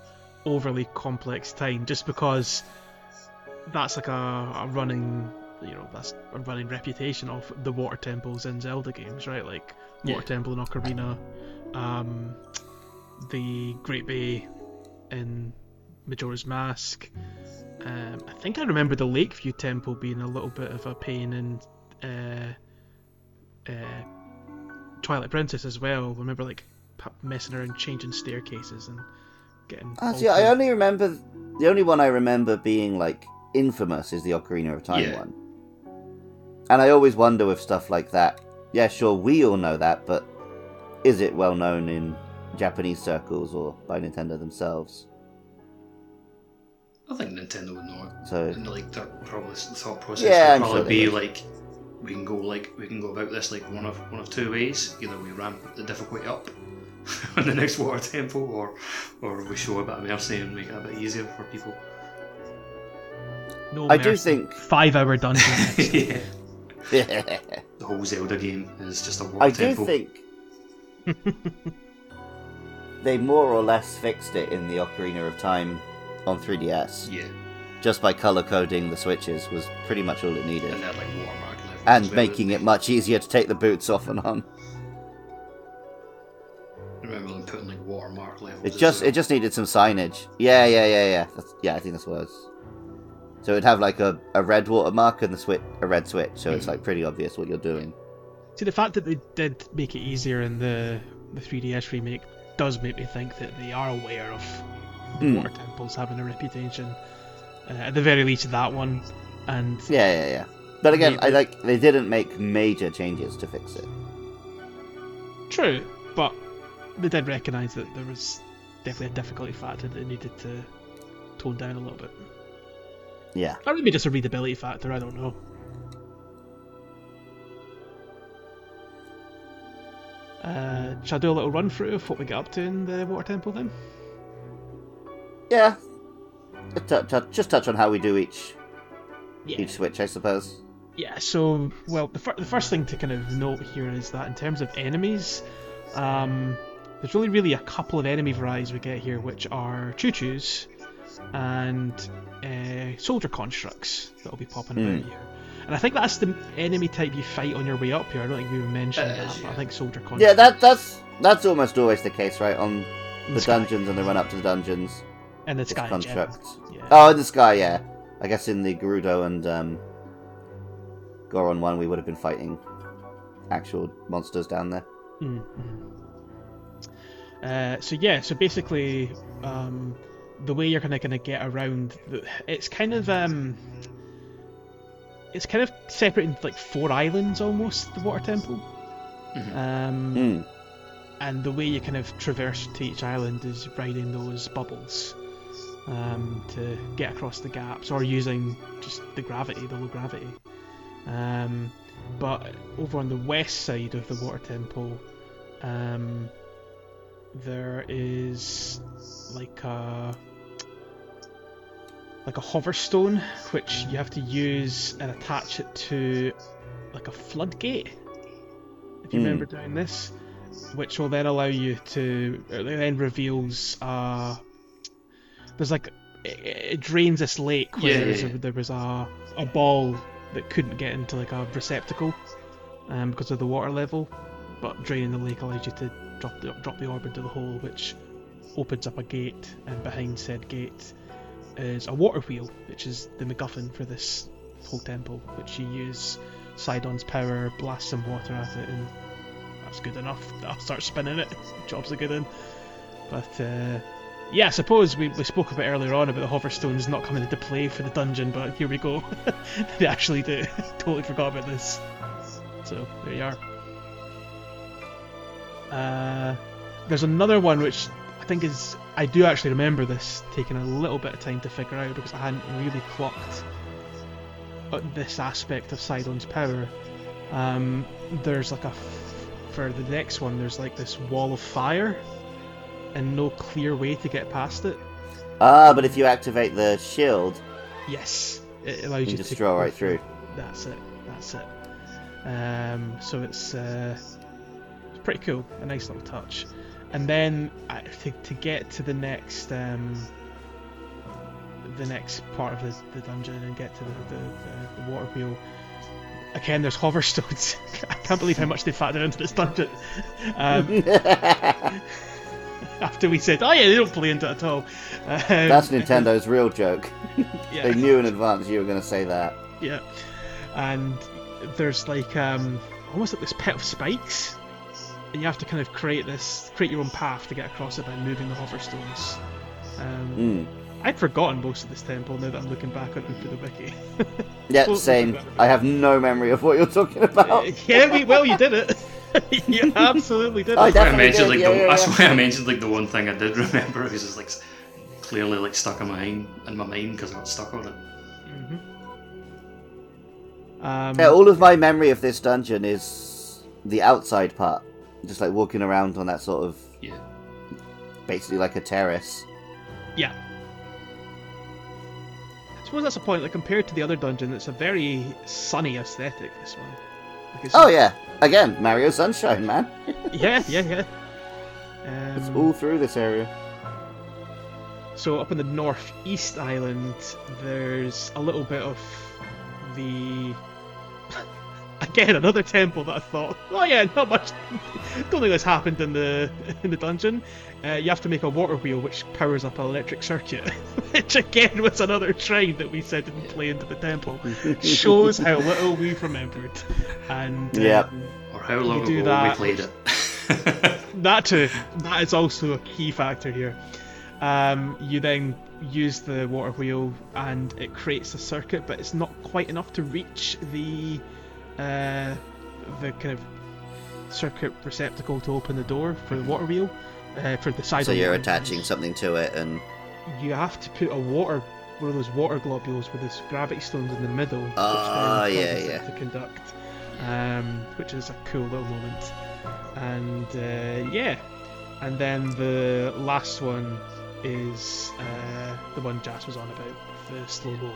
overly complex time, just because that's like a, a running, you know, that's a running reputation of the water temples in Zelda games, right? Like Water Yeah. Temple in Ocarina, um, the Great Bay in Majora's Mask. Um, I think I remember the Lakebed Temple being a little bit of a pain in uh, uh, Twilight Princess as well. I remember like messing around changing staircases and getting. Ah, all see, I only remember the only one I remember being like infamous is the Ocarina of Time Yeah. one. And I always wonder with stuff like that. Yeah, sure, we all know that, but is it well known in Japanese circles or by Nintendo themselves? I think Nintendo would know it. So And like their probably the thought process Yeah, would probably sure be would. like we can go like we can go about this like one of one of two ways. Either we ramp the difficulty up on the next water temple or or we show a bit of mercy and make it a bit easier for people. No I do think five-hour dungeon. yeah. I The whole Zelda game is just a water do temple. think they more or less fixed it in the Ocarina of Time on 3DS. Yeah. Just by color coding the switches was pretty much all it needed. And they had like watermark. And making it much easier to take the boots off and on. It just it just needed some signage. Yeah, yeah, yeah, yeah. That's, yeah, I think that's what it was. So it'd have like a, a red watermark and the switch a red switch, so it's like pretty obvious what you're doing. See, the fact that they did make it easier in the the 3DS remake does make me think that they are aware of the Hmm. water temples having a reputation. Uh, at the very least, that one, and Yeah, yeah, yeah. But again, I like they didn't make major changes to fix it. true, but they did recognise that there was definitely a difficulty factor that needed to tone down a little bit. Yeah. Or maybe just a readability factor. I don't know. Uh, shall I do a little run through of what we get up to in the water temple then? Yeah. Just touch, touch- just touch on how we do each Yeah. each switch, I suppose. Yeah, so, well, the, fir- the first thing to kind of note here is that in terms of enemies, um, there's really, really a couple of enemy varieties we get here, which are Chuchus and uh, soldier constructs that will be popping about Hmm. here. And I think that's the enemy type you fight on your way up here. I don't think we mentioned It that, is, but I think soldier constructs. Yeah, that that's that's almost always the case, right? On in the sky- dungeons and the run up to the dungeons. and the It's sky in constructs. Yeah. Oh, in the sky, yeah. I guess in the Gerudo and um, Goron one, we would have been fighting actual monsters down there. Mm, Uh, so yeah, so basically, um, the way you're gonna gonna get around, the, it's kind of um, it's kind of separated into like four islands almost. The water temple, Mhm. um, Hmm. and the way you kind of traverse to each island is riding those bubbles um, to get across the gaps, or using just the gravity, the low gravity. Um, but over on the west side of the water temple, um, there is like a like a hover stone which you have to use and attach it to like a floodgate. If you Hmm. remember doing this, which will then allow you to it then reveals uh there's like it, it drains this lake where Yeah, there was, a, there was a a ball that couldn't get into like a receptacle um, because of the water level, but draining the lake allows you to drop the drop the orb into the hole, which opens up a gate, and behind said gate is a water wheel, which is the MacGuffin for this whole temple, which you use Sidon's power, blast some water at it, and that's good enough. I'll start spinning it. Job's a good one. But uh, yeah, I suppose we, we spoke a bit earlier on about the hoverstones not coming into play for the dungeon, but here we go. they actually do. totally forgot about this. So there you are. Uh, there's another one which I think is I do actually remember this taking a little bit of time to figure out because I hadn't really clocked uh, this aspect of Sidon's power. Um, there's like a f- for the next one. There's like this wall of fire, and no clear way to get past it. Ah, but if you activate the shield, Yes, it allows you you just to draw right through. That's it. That's it. Um, so it's uh, it's pretty cool. A nice little touch. And then to, to get to the next um, the next part of the, the dungeon and get to the, the, the, the water wheel. Again, there's hoverstones. I can't believe how much they factored into this dungeon. Um, after we said, "Oh yeah, they don't play into it at all." Um, That's Nintendo's real joke. yeah. They knew in advance you were going to say that. Yeah, and there's like um, almost like this pit of spikes, and you have to kind of create this, create your own path to get across it by moving the hoverstones. Um, Mm. I'd forgotten most of this temple now that I'm looking back on it through the wiki. Yeah, Well, same. I have no memory of what you're talking about. yeah, we, well, you did it. you absolutely did I it. That's why I Definitely mentioned did, like yeah, the, yeah, that's yeah. why I mentioned like the one thing I did remember because it's like clearly like stuck in my mind in my mind because I got stuck on it. Um, Yeah, all of my memory of this dungeon is the outside part. Just like walking around on that sort of Yeah. basically like a terrace. Yeah. I suppose that's a point. Like compared to the other dungeon, it's a very sunny aesthetic. This one. Like, it's Oh yeah, again Mario Sunshine, man. yeah, yeah, yeah. It's Um, all through this area. So up in the northeast island, there's a little bit of the again another temple that I thought, oh yeah, not much. Don't think this happened in the in the dungeon. Uh, you have to make a water wheel which powers up an electric circuit, which again was another shrine that we said didn't play into the temple. Shows how little we've remembered. And Yeah. um, Or how long ago that. we played it. that too. That is also a key factor here. Um, you then use the water wheel and it creates a circuit, but it's not quite enough to reach the uh, the kind of circuit receptacle to open the door for the water wheel uh, for the side. So you're attaching something to it, and You have to put a water one of those water globules with this gravity stones in the middle, which Ah, yeah, yeah. to conduct, um, which is a cool little moment. And uh, yeah, and then the last one is uh, the one Jas was on about, the slow mo,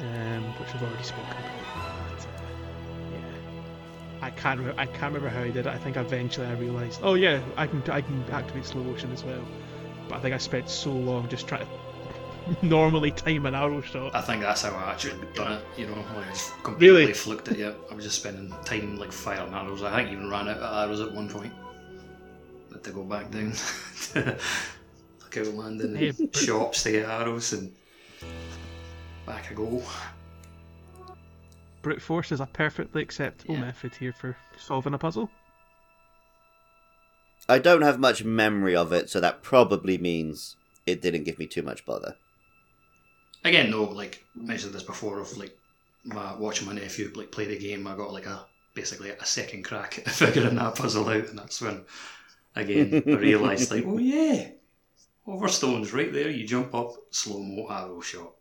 um, which we've already spoken about. But, uh, yeah, I can't re- I can't remember how I did it. I think eventually I realised, oh yeah, I can I can activate slow motion as well. But I think I spent so long just trying to normally time an arrow shot. I think that's how I actually done it. You know, like I completely Really? flicked it. Yeah, I was just spending time like firing arrows. I think even ran out of arrows at one point. Had to go back down. Lookout Landing but- shops to get arrows and back I go. Brute force is a perfectly acceptable Yeah. method here for solving a puzzle. I don't have much memory of it, so that probably means it didn't give me too much bother. Again, though, like I mentioned this before, of like my watching my nephew like play the game, I got like a basically a second crack at figuring that puzzle out, and that's when again I realised like, oh yeah, Hoverstone's right there. You jump up, slow mo arrow shot.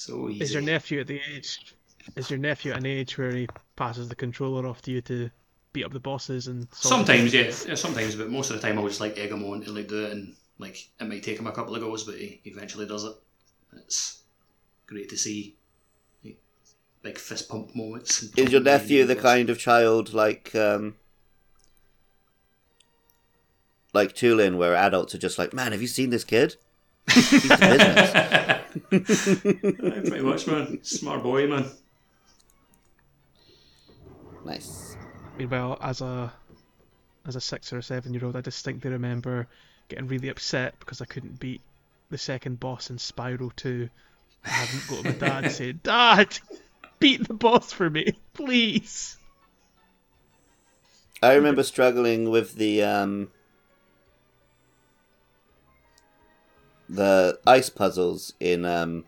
So easy. Is your nephew at the age? Is your nephew at an age where he passes the controller off to you to beat up the bosses and? solve the Sometimes, yeah, yeah, sometimes, but most of the time I just like egg him on to like do it, and like it might take him a couple of goes, but he eventually does it. It's great to see. Big fist pump moments. Is your nephew the kind of child like um like Tulin, where adults are just like, "Man, have you seen this kid? He's the business." Aye, Pretty much, man. Smart boy, man. Nice. Meanwhile, as a as a six or a seven year old, I distinctly remember getting really upset because I couldn't beat the second boss in Spyro 2. I hadn't got to my dad saying, Dad, beat the boss for me, please. I remember struggling with the um, the ice puzzles in um,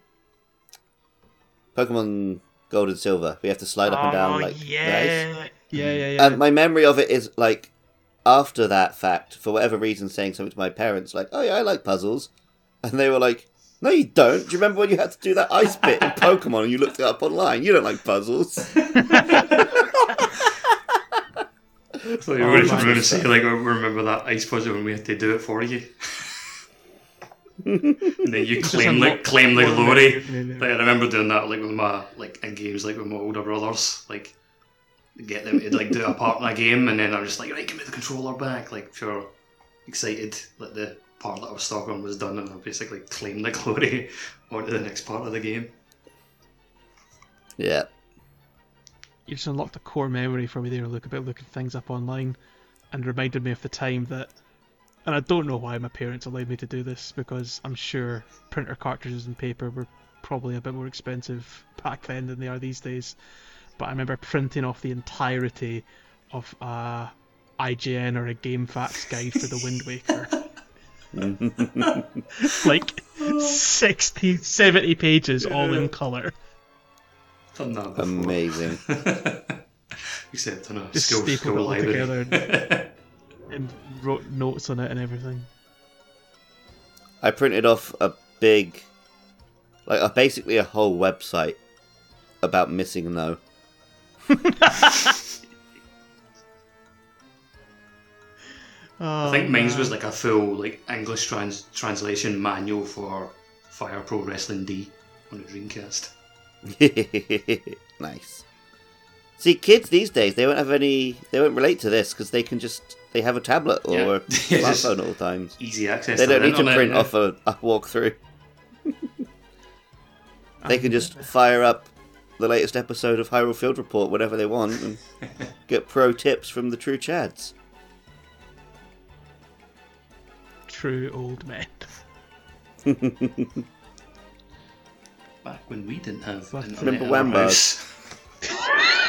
Pokemon Gold and Silver. We have to slide up and down like the ice. Oh, yeah, yeah, yeah, yeah. And my memory of it is like after that fact, for whatever reason, saying something to my parents like, "Oh yeah, I like puzzles," and they were like, "No, you don't. Do you remember when you had to do that ice bit in Pokemon and you looked it up online? You don't like puzzles." So you Oh were my going to say like, remember that ice puzzle when we had to do it for you? and then you claim like unlock claim like one glory. Like I remember doing that like with my like in games like with my older brothers, like get them to like do a part in a game, and then I'm just like, right, give me the controller back, like pure excited that the part that I was stuck on was done, and I basically claimed the glory onto the next part of the game. yeah. You just unlocked a core memory for me there, Luke, about looking things up online, and reminded me of the time that. And I don't know why my parents allowed me to do this because I'm sure printer cartridges and paper were probably a bit more expensive back then than they are these days. But I remember printing off the entirety of a IGN or a GameFAQs guide for the Wind Waker. like 60, 70 pages all in colour. Done that before. Amazing. Except in a Just school, stapled school it all library. together and wrote notes on it and everything. I printed off a big, like a, basically a whole website about MissingNo. Oh, I think oh, mine's was like a full like English trans- translation manual for Fire Pro Wrestling D on a Dreamcast. nice. See, kids these days they won't have any. They won't relate to this because they can just they have a tablet or Yeah. a smartphone at all times. Easy access. They don't need to print off a, a walkthrough. they can just um, fire up the latest episode of Hyrule Field Report whenever they want and get pro tips from the true chads. True old men. back when we didn't have Fuck. internet Remember in our Wambars? house.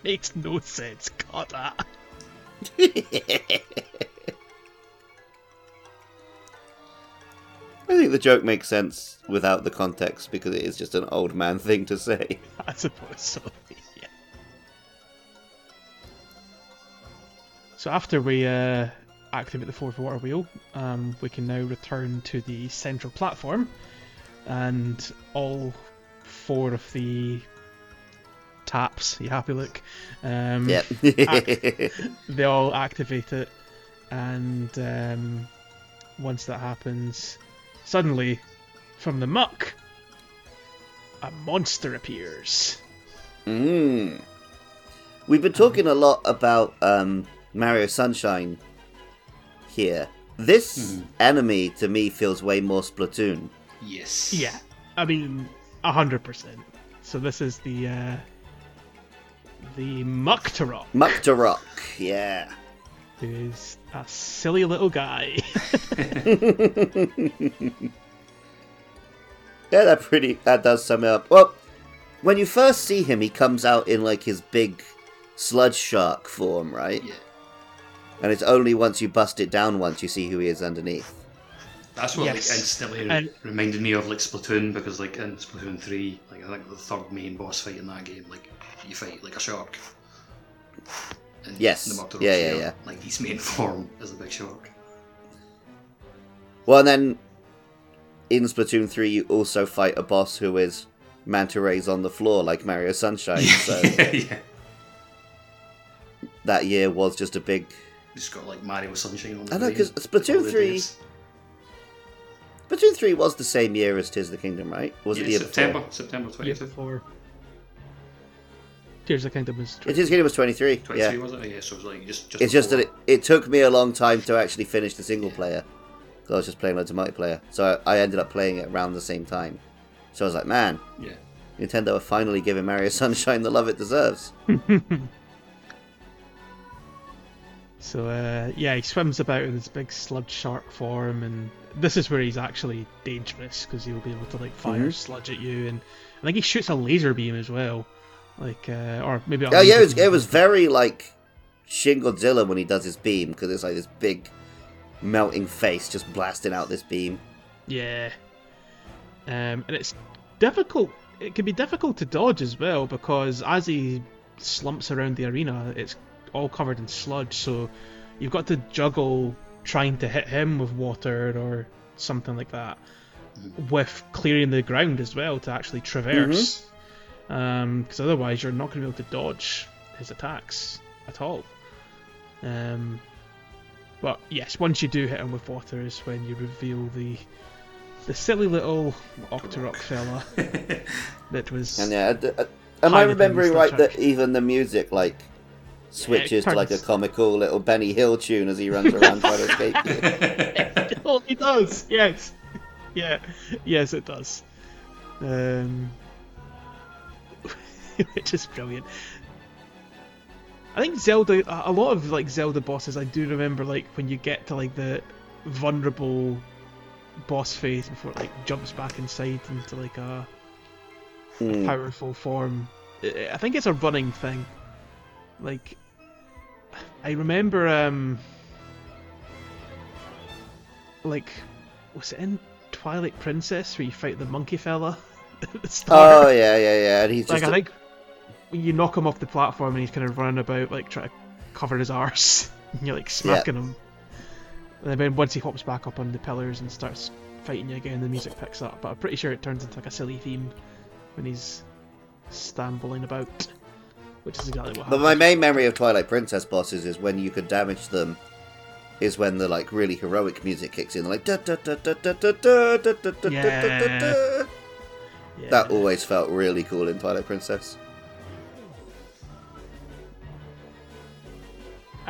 Makes no sense. That. I think the joke makes sense without the context because it is just an old man thing to say. I suppose so. yeah. So after we uh, activate the fourth water wheel, um, we can now return to the central platform, and all four of the taps. You happy, look? Um, Yep. they all activate it, and um, once that happens, suddenly, from the muck, a monster appears. mm. We've been talking a lot about um, Mario Sunshine here. This enemy to me feels way more Splatoon. Yes. Yeah, I mean, a hundred percent. So this is the uh, the Mucktorok, Mucktorok, yeah. who is a silly little guy. Yeah, that pretty that does sum it up. Well, when you first see him, he comes out in like his big sludge shark form, right? Yeah. And it's only once you bust it down once you see who he is underneath. That's what Yes. like instantly And- reminded me of like Splatoon because like in Splatoon three, like I think the third main boss fight in that game, like you fight like a shark. And Yes. Murderer's Yeah, yeah, here, yeah. Like his main form is a big shark. Well, and then in Splatoon 3, you also fight a boss who is manta rays on the floor like Mario Sunshine. So yeah. that year was just a big. Just got like Mario Sunshine on the I know, brain 'cause Splatoon all 3 days. Splatoon 3 was the same year as Tis the Kingdom, right? Was it the year September, before? September Year 22. before. Tears of the Kingdom was. Tears of the Kingdom was 23. 23 Yeah. was it? Yeah, so it was like just, just It's just that it, it took me a long time to actually finish the single player. Because I was just playing loads of multiplayer. So I ended up playing it around the same time. So I was like, man, Yeah. Nintendo are finally giving Mario Sunshine the love it deserves. So uh, yeah, he swims about in this big sludge shark form, and this is where he's actually dangerous because he'll be able to like fire Mhm. sludge at you, and I think he shoots a laser beam as well, like uh, or maybe. Oh yeah, it was, it was very like Shin Godzilla when he does his beam because it's like this big melting face just blasting out this beam. Yeah. Um, and it's difficult. It can be difficult to dodge as well because as he slumps around the arena, it's all covered in sludge. So you've got to juggle trying to hit him with water or something like that, with clearing the ground as well to actually traverse. Because otherwise, you're not going to be able to dodge his attacks at all. Um, but yes, once you do hit him with water is when you reveal the the silly little Octorok fella that was. And yeah, d- uh, am I Highly remembering right that even the music like switches to like a comical little Benny Hill tune as he runs around trying to escape you? oh, he does. Yes. Yeah. Yes, it does. Um, which is brilliant. I think Zelda, a a lot of like Zelda bosses, I do remember like when you get to like the vulnerable boss phase before it like jumps back inside into like a Hmm. powerful form. I think it's a running thing. Like, I remember, um, like, was it in Twilight Princess where you fight the monkey fella? Oh yeah, yeah, yeah. And he's like, just I think when you knock him off the platform and he's kind of running about, like, trying to cover his arse, and you're like smacking him. And then once he hops back up on the pillars and starts fighting you again, the music picks up. But I'm pretty sure it turns into like a silly theme when he's stumbling about, which is exactly what But my main memory of Twilight Princess bosses is when you could damage them. Is when the like really heroic music kicks in, like da da da da da da da da da da da da Yeah. da. Yeah. That always felt really cool in Twilight Princess.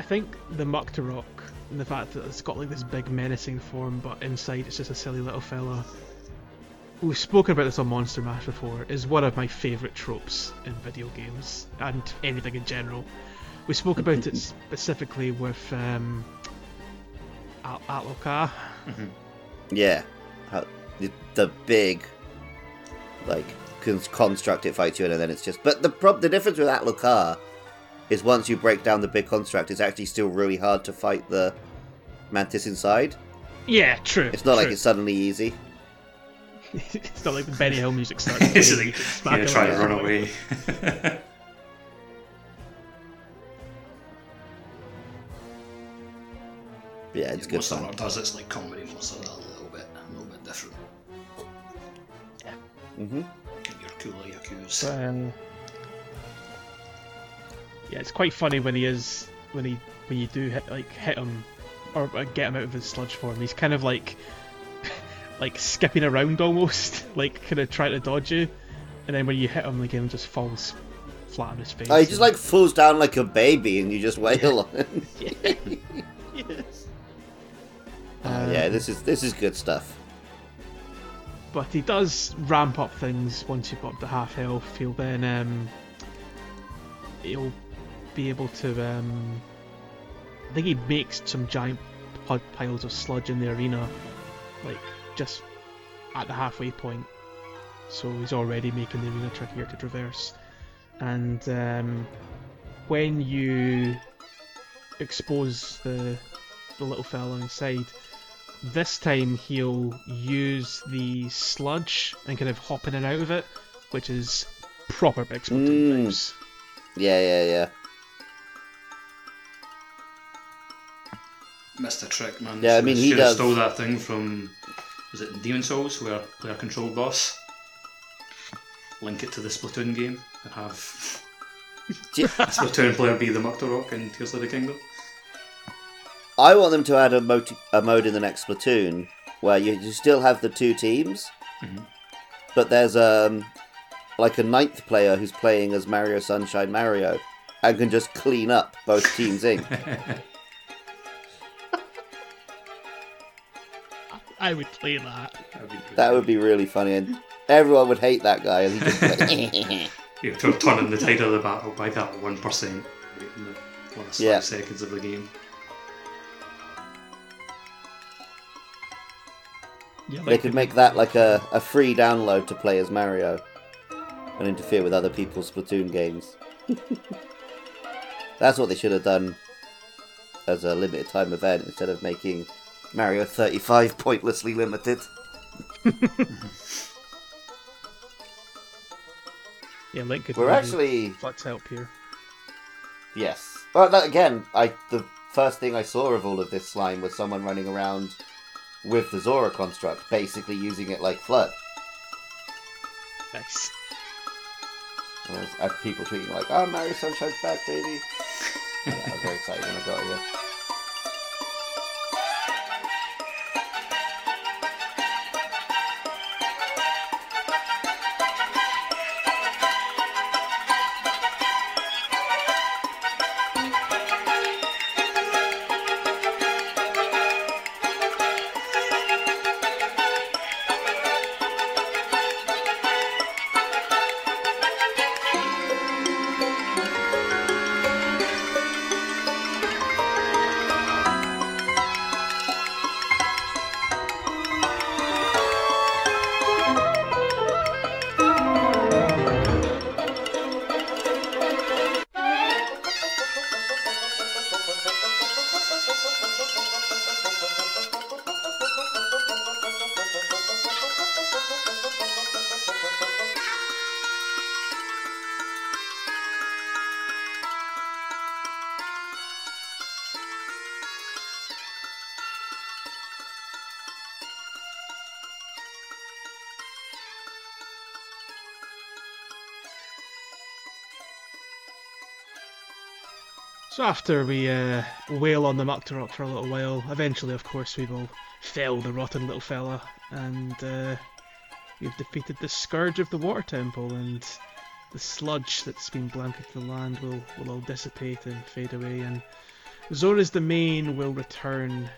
I think the Mucktorok and the fact that it's got like this big menacing form, but inside it's just a silly little fella. We've spoken about this on Monster Mash before. Is one of my favourite tropes in video games and anything in general. We spoke about it specifically with um, At- Atlokar. Yeah, the, big like construct it fights you in, and then it's just. But the prob- the difference with Atlokar is once you break down the big construct, it's actually still really hard to fight the mantis inside. Yeah, true. It's not like it's suddenly easy. it's not like the Benny Hill music starts. It's like, Smack yeah, try to run away. Yeah, it's good Monster fun. Hunter does its like comedy monster a little bit, a little bit different. hmm Get your cool Yakuza. Um, yeah, it's quite funny when he is when he when you do hit like hit him or get him out of his sludge form. He's kind of like like skipping around almost, like kind of trying to dodge you, and then when you hit him, the game just falls flat on his face. Oh, he just like falls down like a baby, and you just wail on him. yes. Oh, yeah, this is this is good stuff. but he does ramp up things once you've got up to half health. He'll then um, he'll be able to. Um, I think he makes some giant pi- piles of sludge in the arena, like just at the halfway point. So he's already making the arena trickier to traverse. And um, when you expose the the little fella inside, this time he'll use the sludge and kind of hop in and out of it, which is proper big Mm. Yeah, yeah, yeah. Missed a trick, man. Yeah, I mean, he does- stole that thing from. Was it Demon Souls, where player controlled boss? Link it to the Splatoon game and have a Splatoon player be the Mucktorok in Tears of the Kingdom. I want them to add a, moti- a mode in the next Splatoon where you, you still have the two teams, Mhm. but there's um like a ninth player who's playing as Mario Sunshine Mario and can just clean up both teams' ink. I would play that. That'd be really funny, and everyone would hate that guy. And he'd just like, You're turning the tide of the battle by that 1% in the last Yeah. seconds of the game. Yeah, they could make that like a, a free download to play as Mario and interfere with other people's Splatoon games. That's what they should have done as a limited time event instead of making Mario 35 pointlessly limited. Yeah, Link could We're actually flex help here. Yes. Well, that, again, I the first thing I saw of all of this slime was someone running around with the Zora construct, basically using it like FLUDD. Nice. And I, was, I had people tweeting like, "Oh, Mario Sunshine's back, baby!" yeah, I was very excited when I got here. After we uh, wail on the Mucktorok for a little while, eventually, of course, we will fell the rotten little fella, and uh, we've defeated the scourge of the water temple, and the sludge that's been blanketed the land will, will all dissipate and fade away, and Zora's domain will return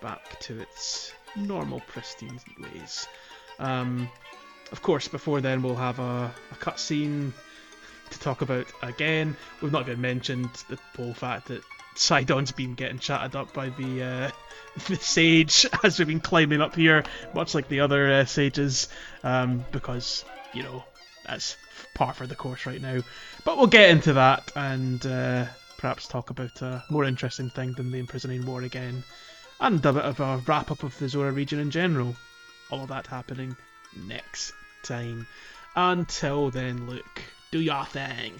back to its normal, pristine ways. Um, of course, before then, we'll have a, a cutscene to talk about again. We've not even mentioned the whole fact that Sidon's been getting chatted up by the uh, the sage as we've been climbing up here, much like the other uh, sages, um, because you know that's par for the course right now. But we'll get into that and uh, perhaps talk about a more interesting thing than the imprisoning war again, and a bit of a wrap up of the Zora region in general. All of that happening next time. Until then, Luke, do your thing.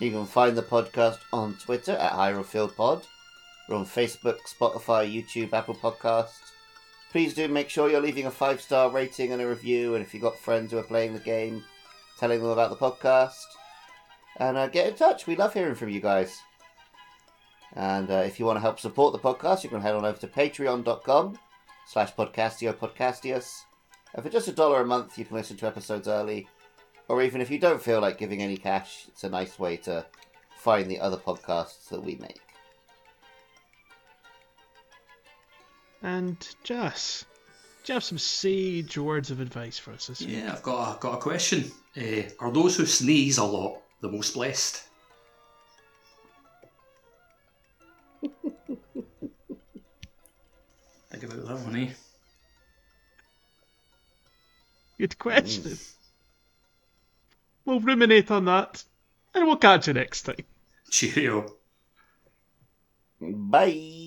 You can find the podcast on Twitter at HyruleFieldPod. We're on Facebook, Spotify, YouTube, Apple Podcasts. Please do make sure you're leaving a five star rating and a review, and if you've got friends who are playing the game, telling them about the podcast. And uh, get in touch. We love hearing from you guys. And uh, if you want to help support the podcast, you can head on over to patreon.com slash podcastio podcastius. And for just a dollar a month, you can listen to episodes early. Or even if you don't feel like giving any cash, it's a nice way to find the other podcasts that we make. And Jas, do you have some sage words of advice for us this week? Yeah, I've got a, got a question. Uh, are those who sneeze a lot the most blessed? Think about that one, eh? Good question. We'll ruminate on that, and we'll catch you next time. Cheerio. Bye!